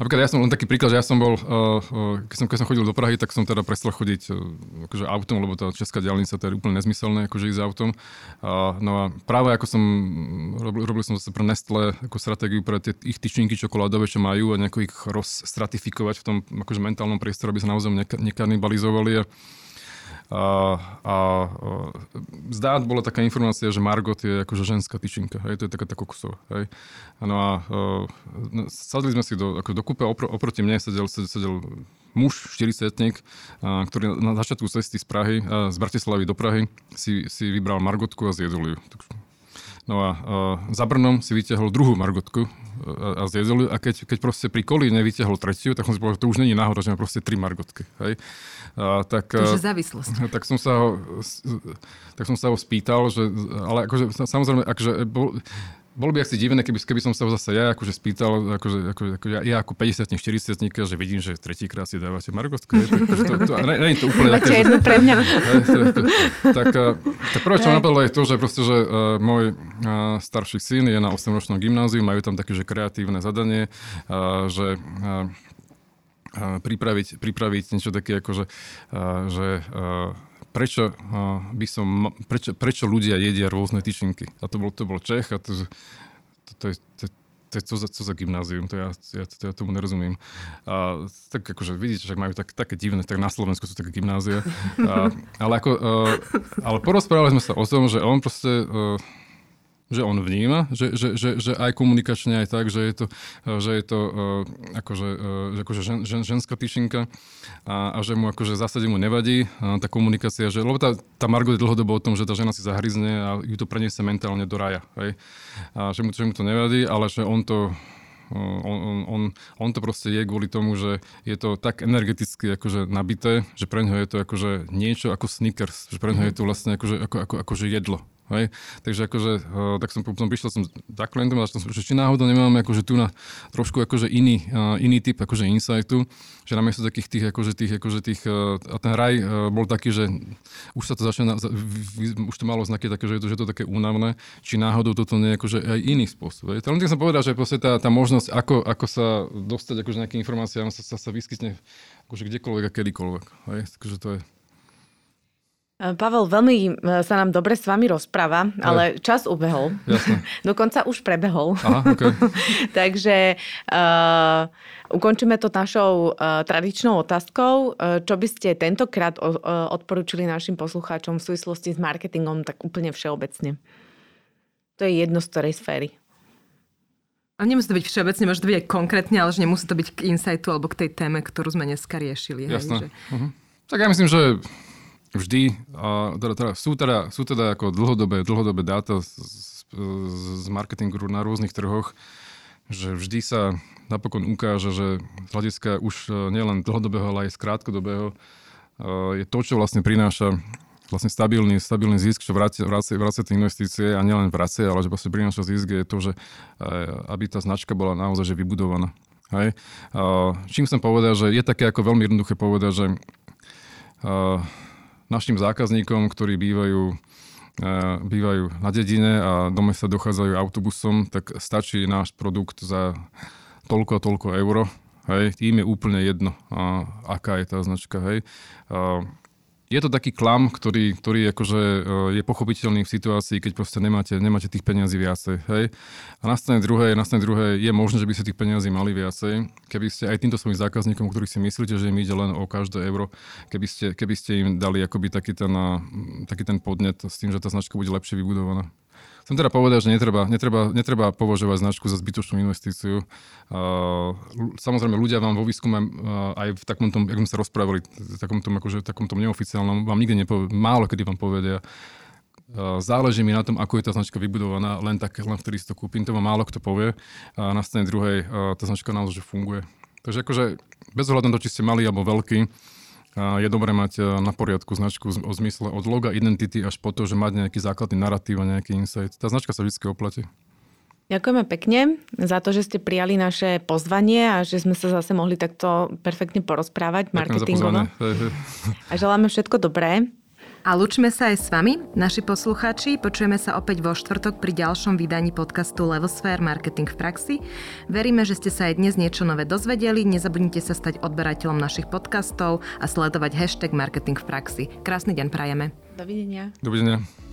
Napríklad ja som len taký príklad, že ja som bol, uh, uh, keď, som, keď som chodil do Prahy, tak som teda prestal chodiť uh, akože autom, lebo tá česká diálnica to je úplne nezmyselné, akože ísť autom. No a práve ako som, robil, robil som zase pre Nestle ako stratégiu pre tie ich tyčinky čokoládové, čo majú a nejako ich rozstratifikovať v tom akože mentálnom priestore, aby sa naozaj nekanibalizovali. A a, a, a zdá bola taká informácia, že Margot je akože ženská tyčinka, hej, to je taká tá kokosová, hej. No a uh, sadli sme si do, ako do kúpe, opr- oproti mne sedel, sedel, sedel muž, 40 uh, ktorý na začiatku cesty z Prahy, uh, z Bratislavy do Prahy si, si vybral Margotku a zjedol ju. No a uh, za Brnom si vyťahol druhú Margotku a, a zjedol a keď, keď proste pri Kolíne vyťahol tretiu, tak som si povedal, že to už není náhoda, že má proste tri Margotky. Hej? A, tak, to je závislosť. Tak som sa ho, tak som sa ho spýtal, že, ale akože, samozrejme, akože, bol, bolo by asi divné, keby, keby som sa zase ja akože spýtal, akože, ako, ako ja, ako 50 40 že vidím, že tretíkrát si dávate Margotku. Tak, to, to, ne, ne, to úplne také, jednu pre mňa. tak, tak prvé, čo napadlo je to, že proste, že uh, môj uh, starší syn je na 8-ročnom gymnáziu, majú tam také, že kreatívne zadanie, uh, že uh, pripraviť, pripraviť niečo také ako, že, že prečo, by som, prečo, prečo ľudia jedia rôzne tyčinky. A to bol, to bol Čech a to, to, to, to, to je co za, co za gymnázium, to ja, ja, to ja tomu nerozumiem. A, tak akože vidíte, že majú tak, také divné, tak na Slovensku sú také gymnázia. A, ale, ako, a, ale porozprávali sme sa o tom, že on proste... A, že on vníma, že, že, že, že aj komunikačne, aj tak, že je to, že je to uh, akože, uh, akože žen, žen, ženská tyčinka a, a že mu akože v zásade mu nevadí uh, tá komunikácia, že, lebo tá, tá Margot je dlhodobo o tom, že tá žena si zahryzne a ju to preniesie mentálne do raja. Hej? A že mu, že mu to nevadí, ale že on to on, on, on, on to proste je kvôli tomu, že je to tak energeticky akože nabité, že pre ňoho je to akože niečo ako Snickers, že pre ňoho je to vlastne akože, ako, ako, akože jedlo. Hej? Takže akože, uh, tak som potom prišiel som za klientom a som, že či náhodou nemáme akože tu na trošku akože iný, uh, iný typ akože insightu, že namiesto takých tých akože tých, akože tých uh, a ten raj bol taký, že už sa to začína, už to malo znaky také, že je to, že to také únavné, či náhodou toto nie je akože aj iný spôsob. Hej? Tak som povedal, že tá, tá možnosť, ako, ako sa dostať akože nejaké informácie, sa, sa, sa vyskytne akože kdekoľvek a kedykoľvek. Hej? Takže to je Pavel, veľmi e, sa nám dobre s vami rozpráva, ale čas ubehol. Jasne. Dokonca už prebehol. Aha, okay. Takže uh, ukončíme to našou uh, tradičnou otázkou. Uh, čo by ste tentokrát uh, odporúčili našim poslucháčom v súvislosti s marketingom tak úplne všeobecne? To je jedno z ktorej sféry. A nemusí to byť všeobecne, môže to byť aj konkrétne, ale že nemusí to byť k insightu alebo k tej téme, ktorú sme dneska riešili. Jasné. Hej, že... uh-huh. Tak ja myslím, že vždy, teda, teda, sú, teda, sú teda ako dlhodobé, dlhodobé dáta z, z, z marketingu na rôznych trhoch, že vždy sa napokon ukáže, že z hľadiska už e, nielen dlhodobého, ale aj z krátkodobého e, je to, čo vlastne prináša vlastne stabilný, stabilný zisk, čo vracia tie investície a nielen vracia, ale že vlastne prináša zisk je to, že e, aby tá značka bola naozaj že vybudovaná. Hej. Čím som povedal, že je také ako veľmi jednoduché povedať, že našim zákazníkom, ktorí bývajú e, bývajú na dedine a do mesta dochádzajú autobusom, tak stačí náš produkt za toľko a toľko euro. Hej, tým je úplne jedno, a, aká je tá značka. Hej. A, je to taký klam, ktorý, ktorý akože e, je pochopiteľný v situácii, keď proste nemáte, nemáte tých peniazí viacej. Hej? A na strane druhej, na strane druhej je možné, že by ste tých peniazí mali viacej, keby ste aj týmto svojim zákazníkom, ktorých si myslíte, že im ide len o každé euro, keby ste, keby ste im dali akoby taký ten, taký ten podnet s tým, že tá značka bude lepšie vybudovaná. Chcem teda povedať, že netreba, netreba, netreba považovať značku za zbytočnú investíciu. Uh, samozrejme, ľudia vám vo výskume uh, aj v takomto, ako sme sa rozprávali, v takomto, akože, takomto neoficiálnom, vám nikdy nepovie, málo kedy vám povedia, záleží mi na tom, ako je tá značka vybudovaná, len tak, len vtedy si to kúpim, to vám málo kto povie. A na strane druhej uh, tá značka naozaj funguje. Takže akože bez ohľadu na to, či ste malí alebo veľkí, je dobré mať e, na poriadku značku o zmysle od loga identity až po to, že mať nejaký základný narratív a nejaký insight. Tá značka sa vždy oplatí. Ďakujeme pekne za to, že ste prijali naše pozvanie a že sme sa zase mohli takto perfektne porozprávať marketingovo. A želáme všetko dobré. A lučíme sa aj s vami, naši poslucháči. Počujeme sa opäť vo štvrtok pri ďalšom vydaní podcastu Levosphere Marketing v praxi. Veríme, že ste sa aj dnes niečo nové dozvedeli. Nezabudnite sa stať odberateľom našich podcastov a sledovať hashtag Marketing v praxi. Krásny deň prajeme. Dovidenia. Dovidenia.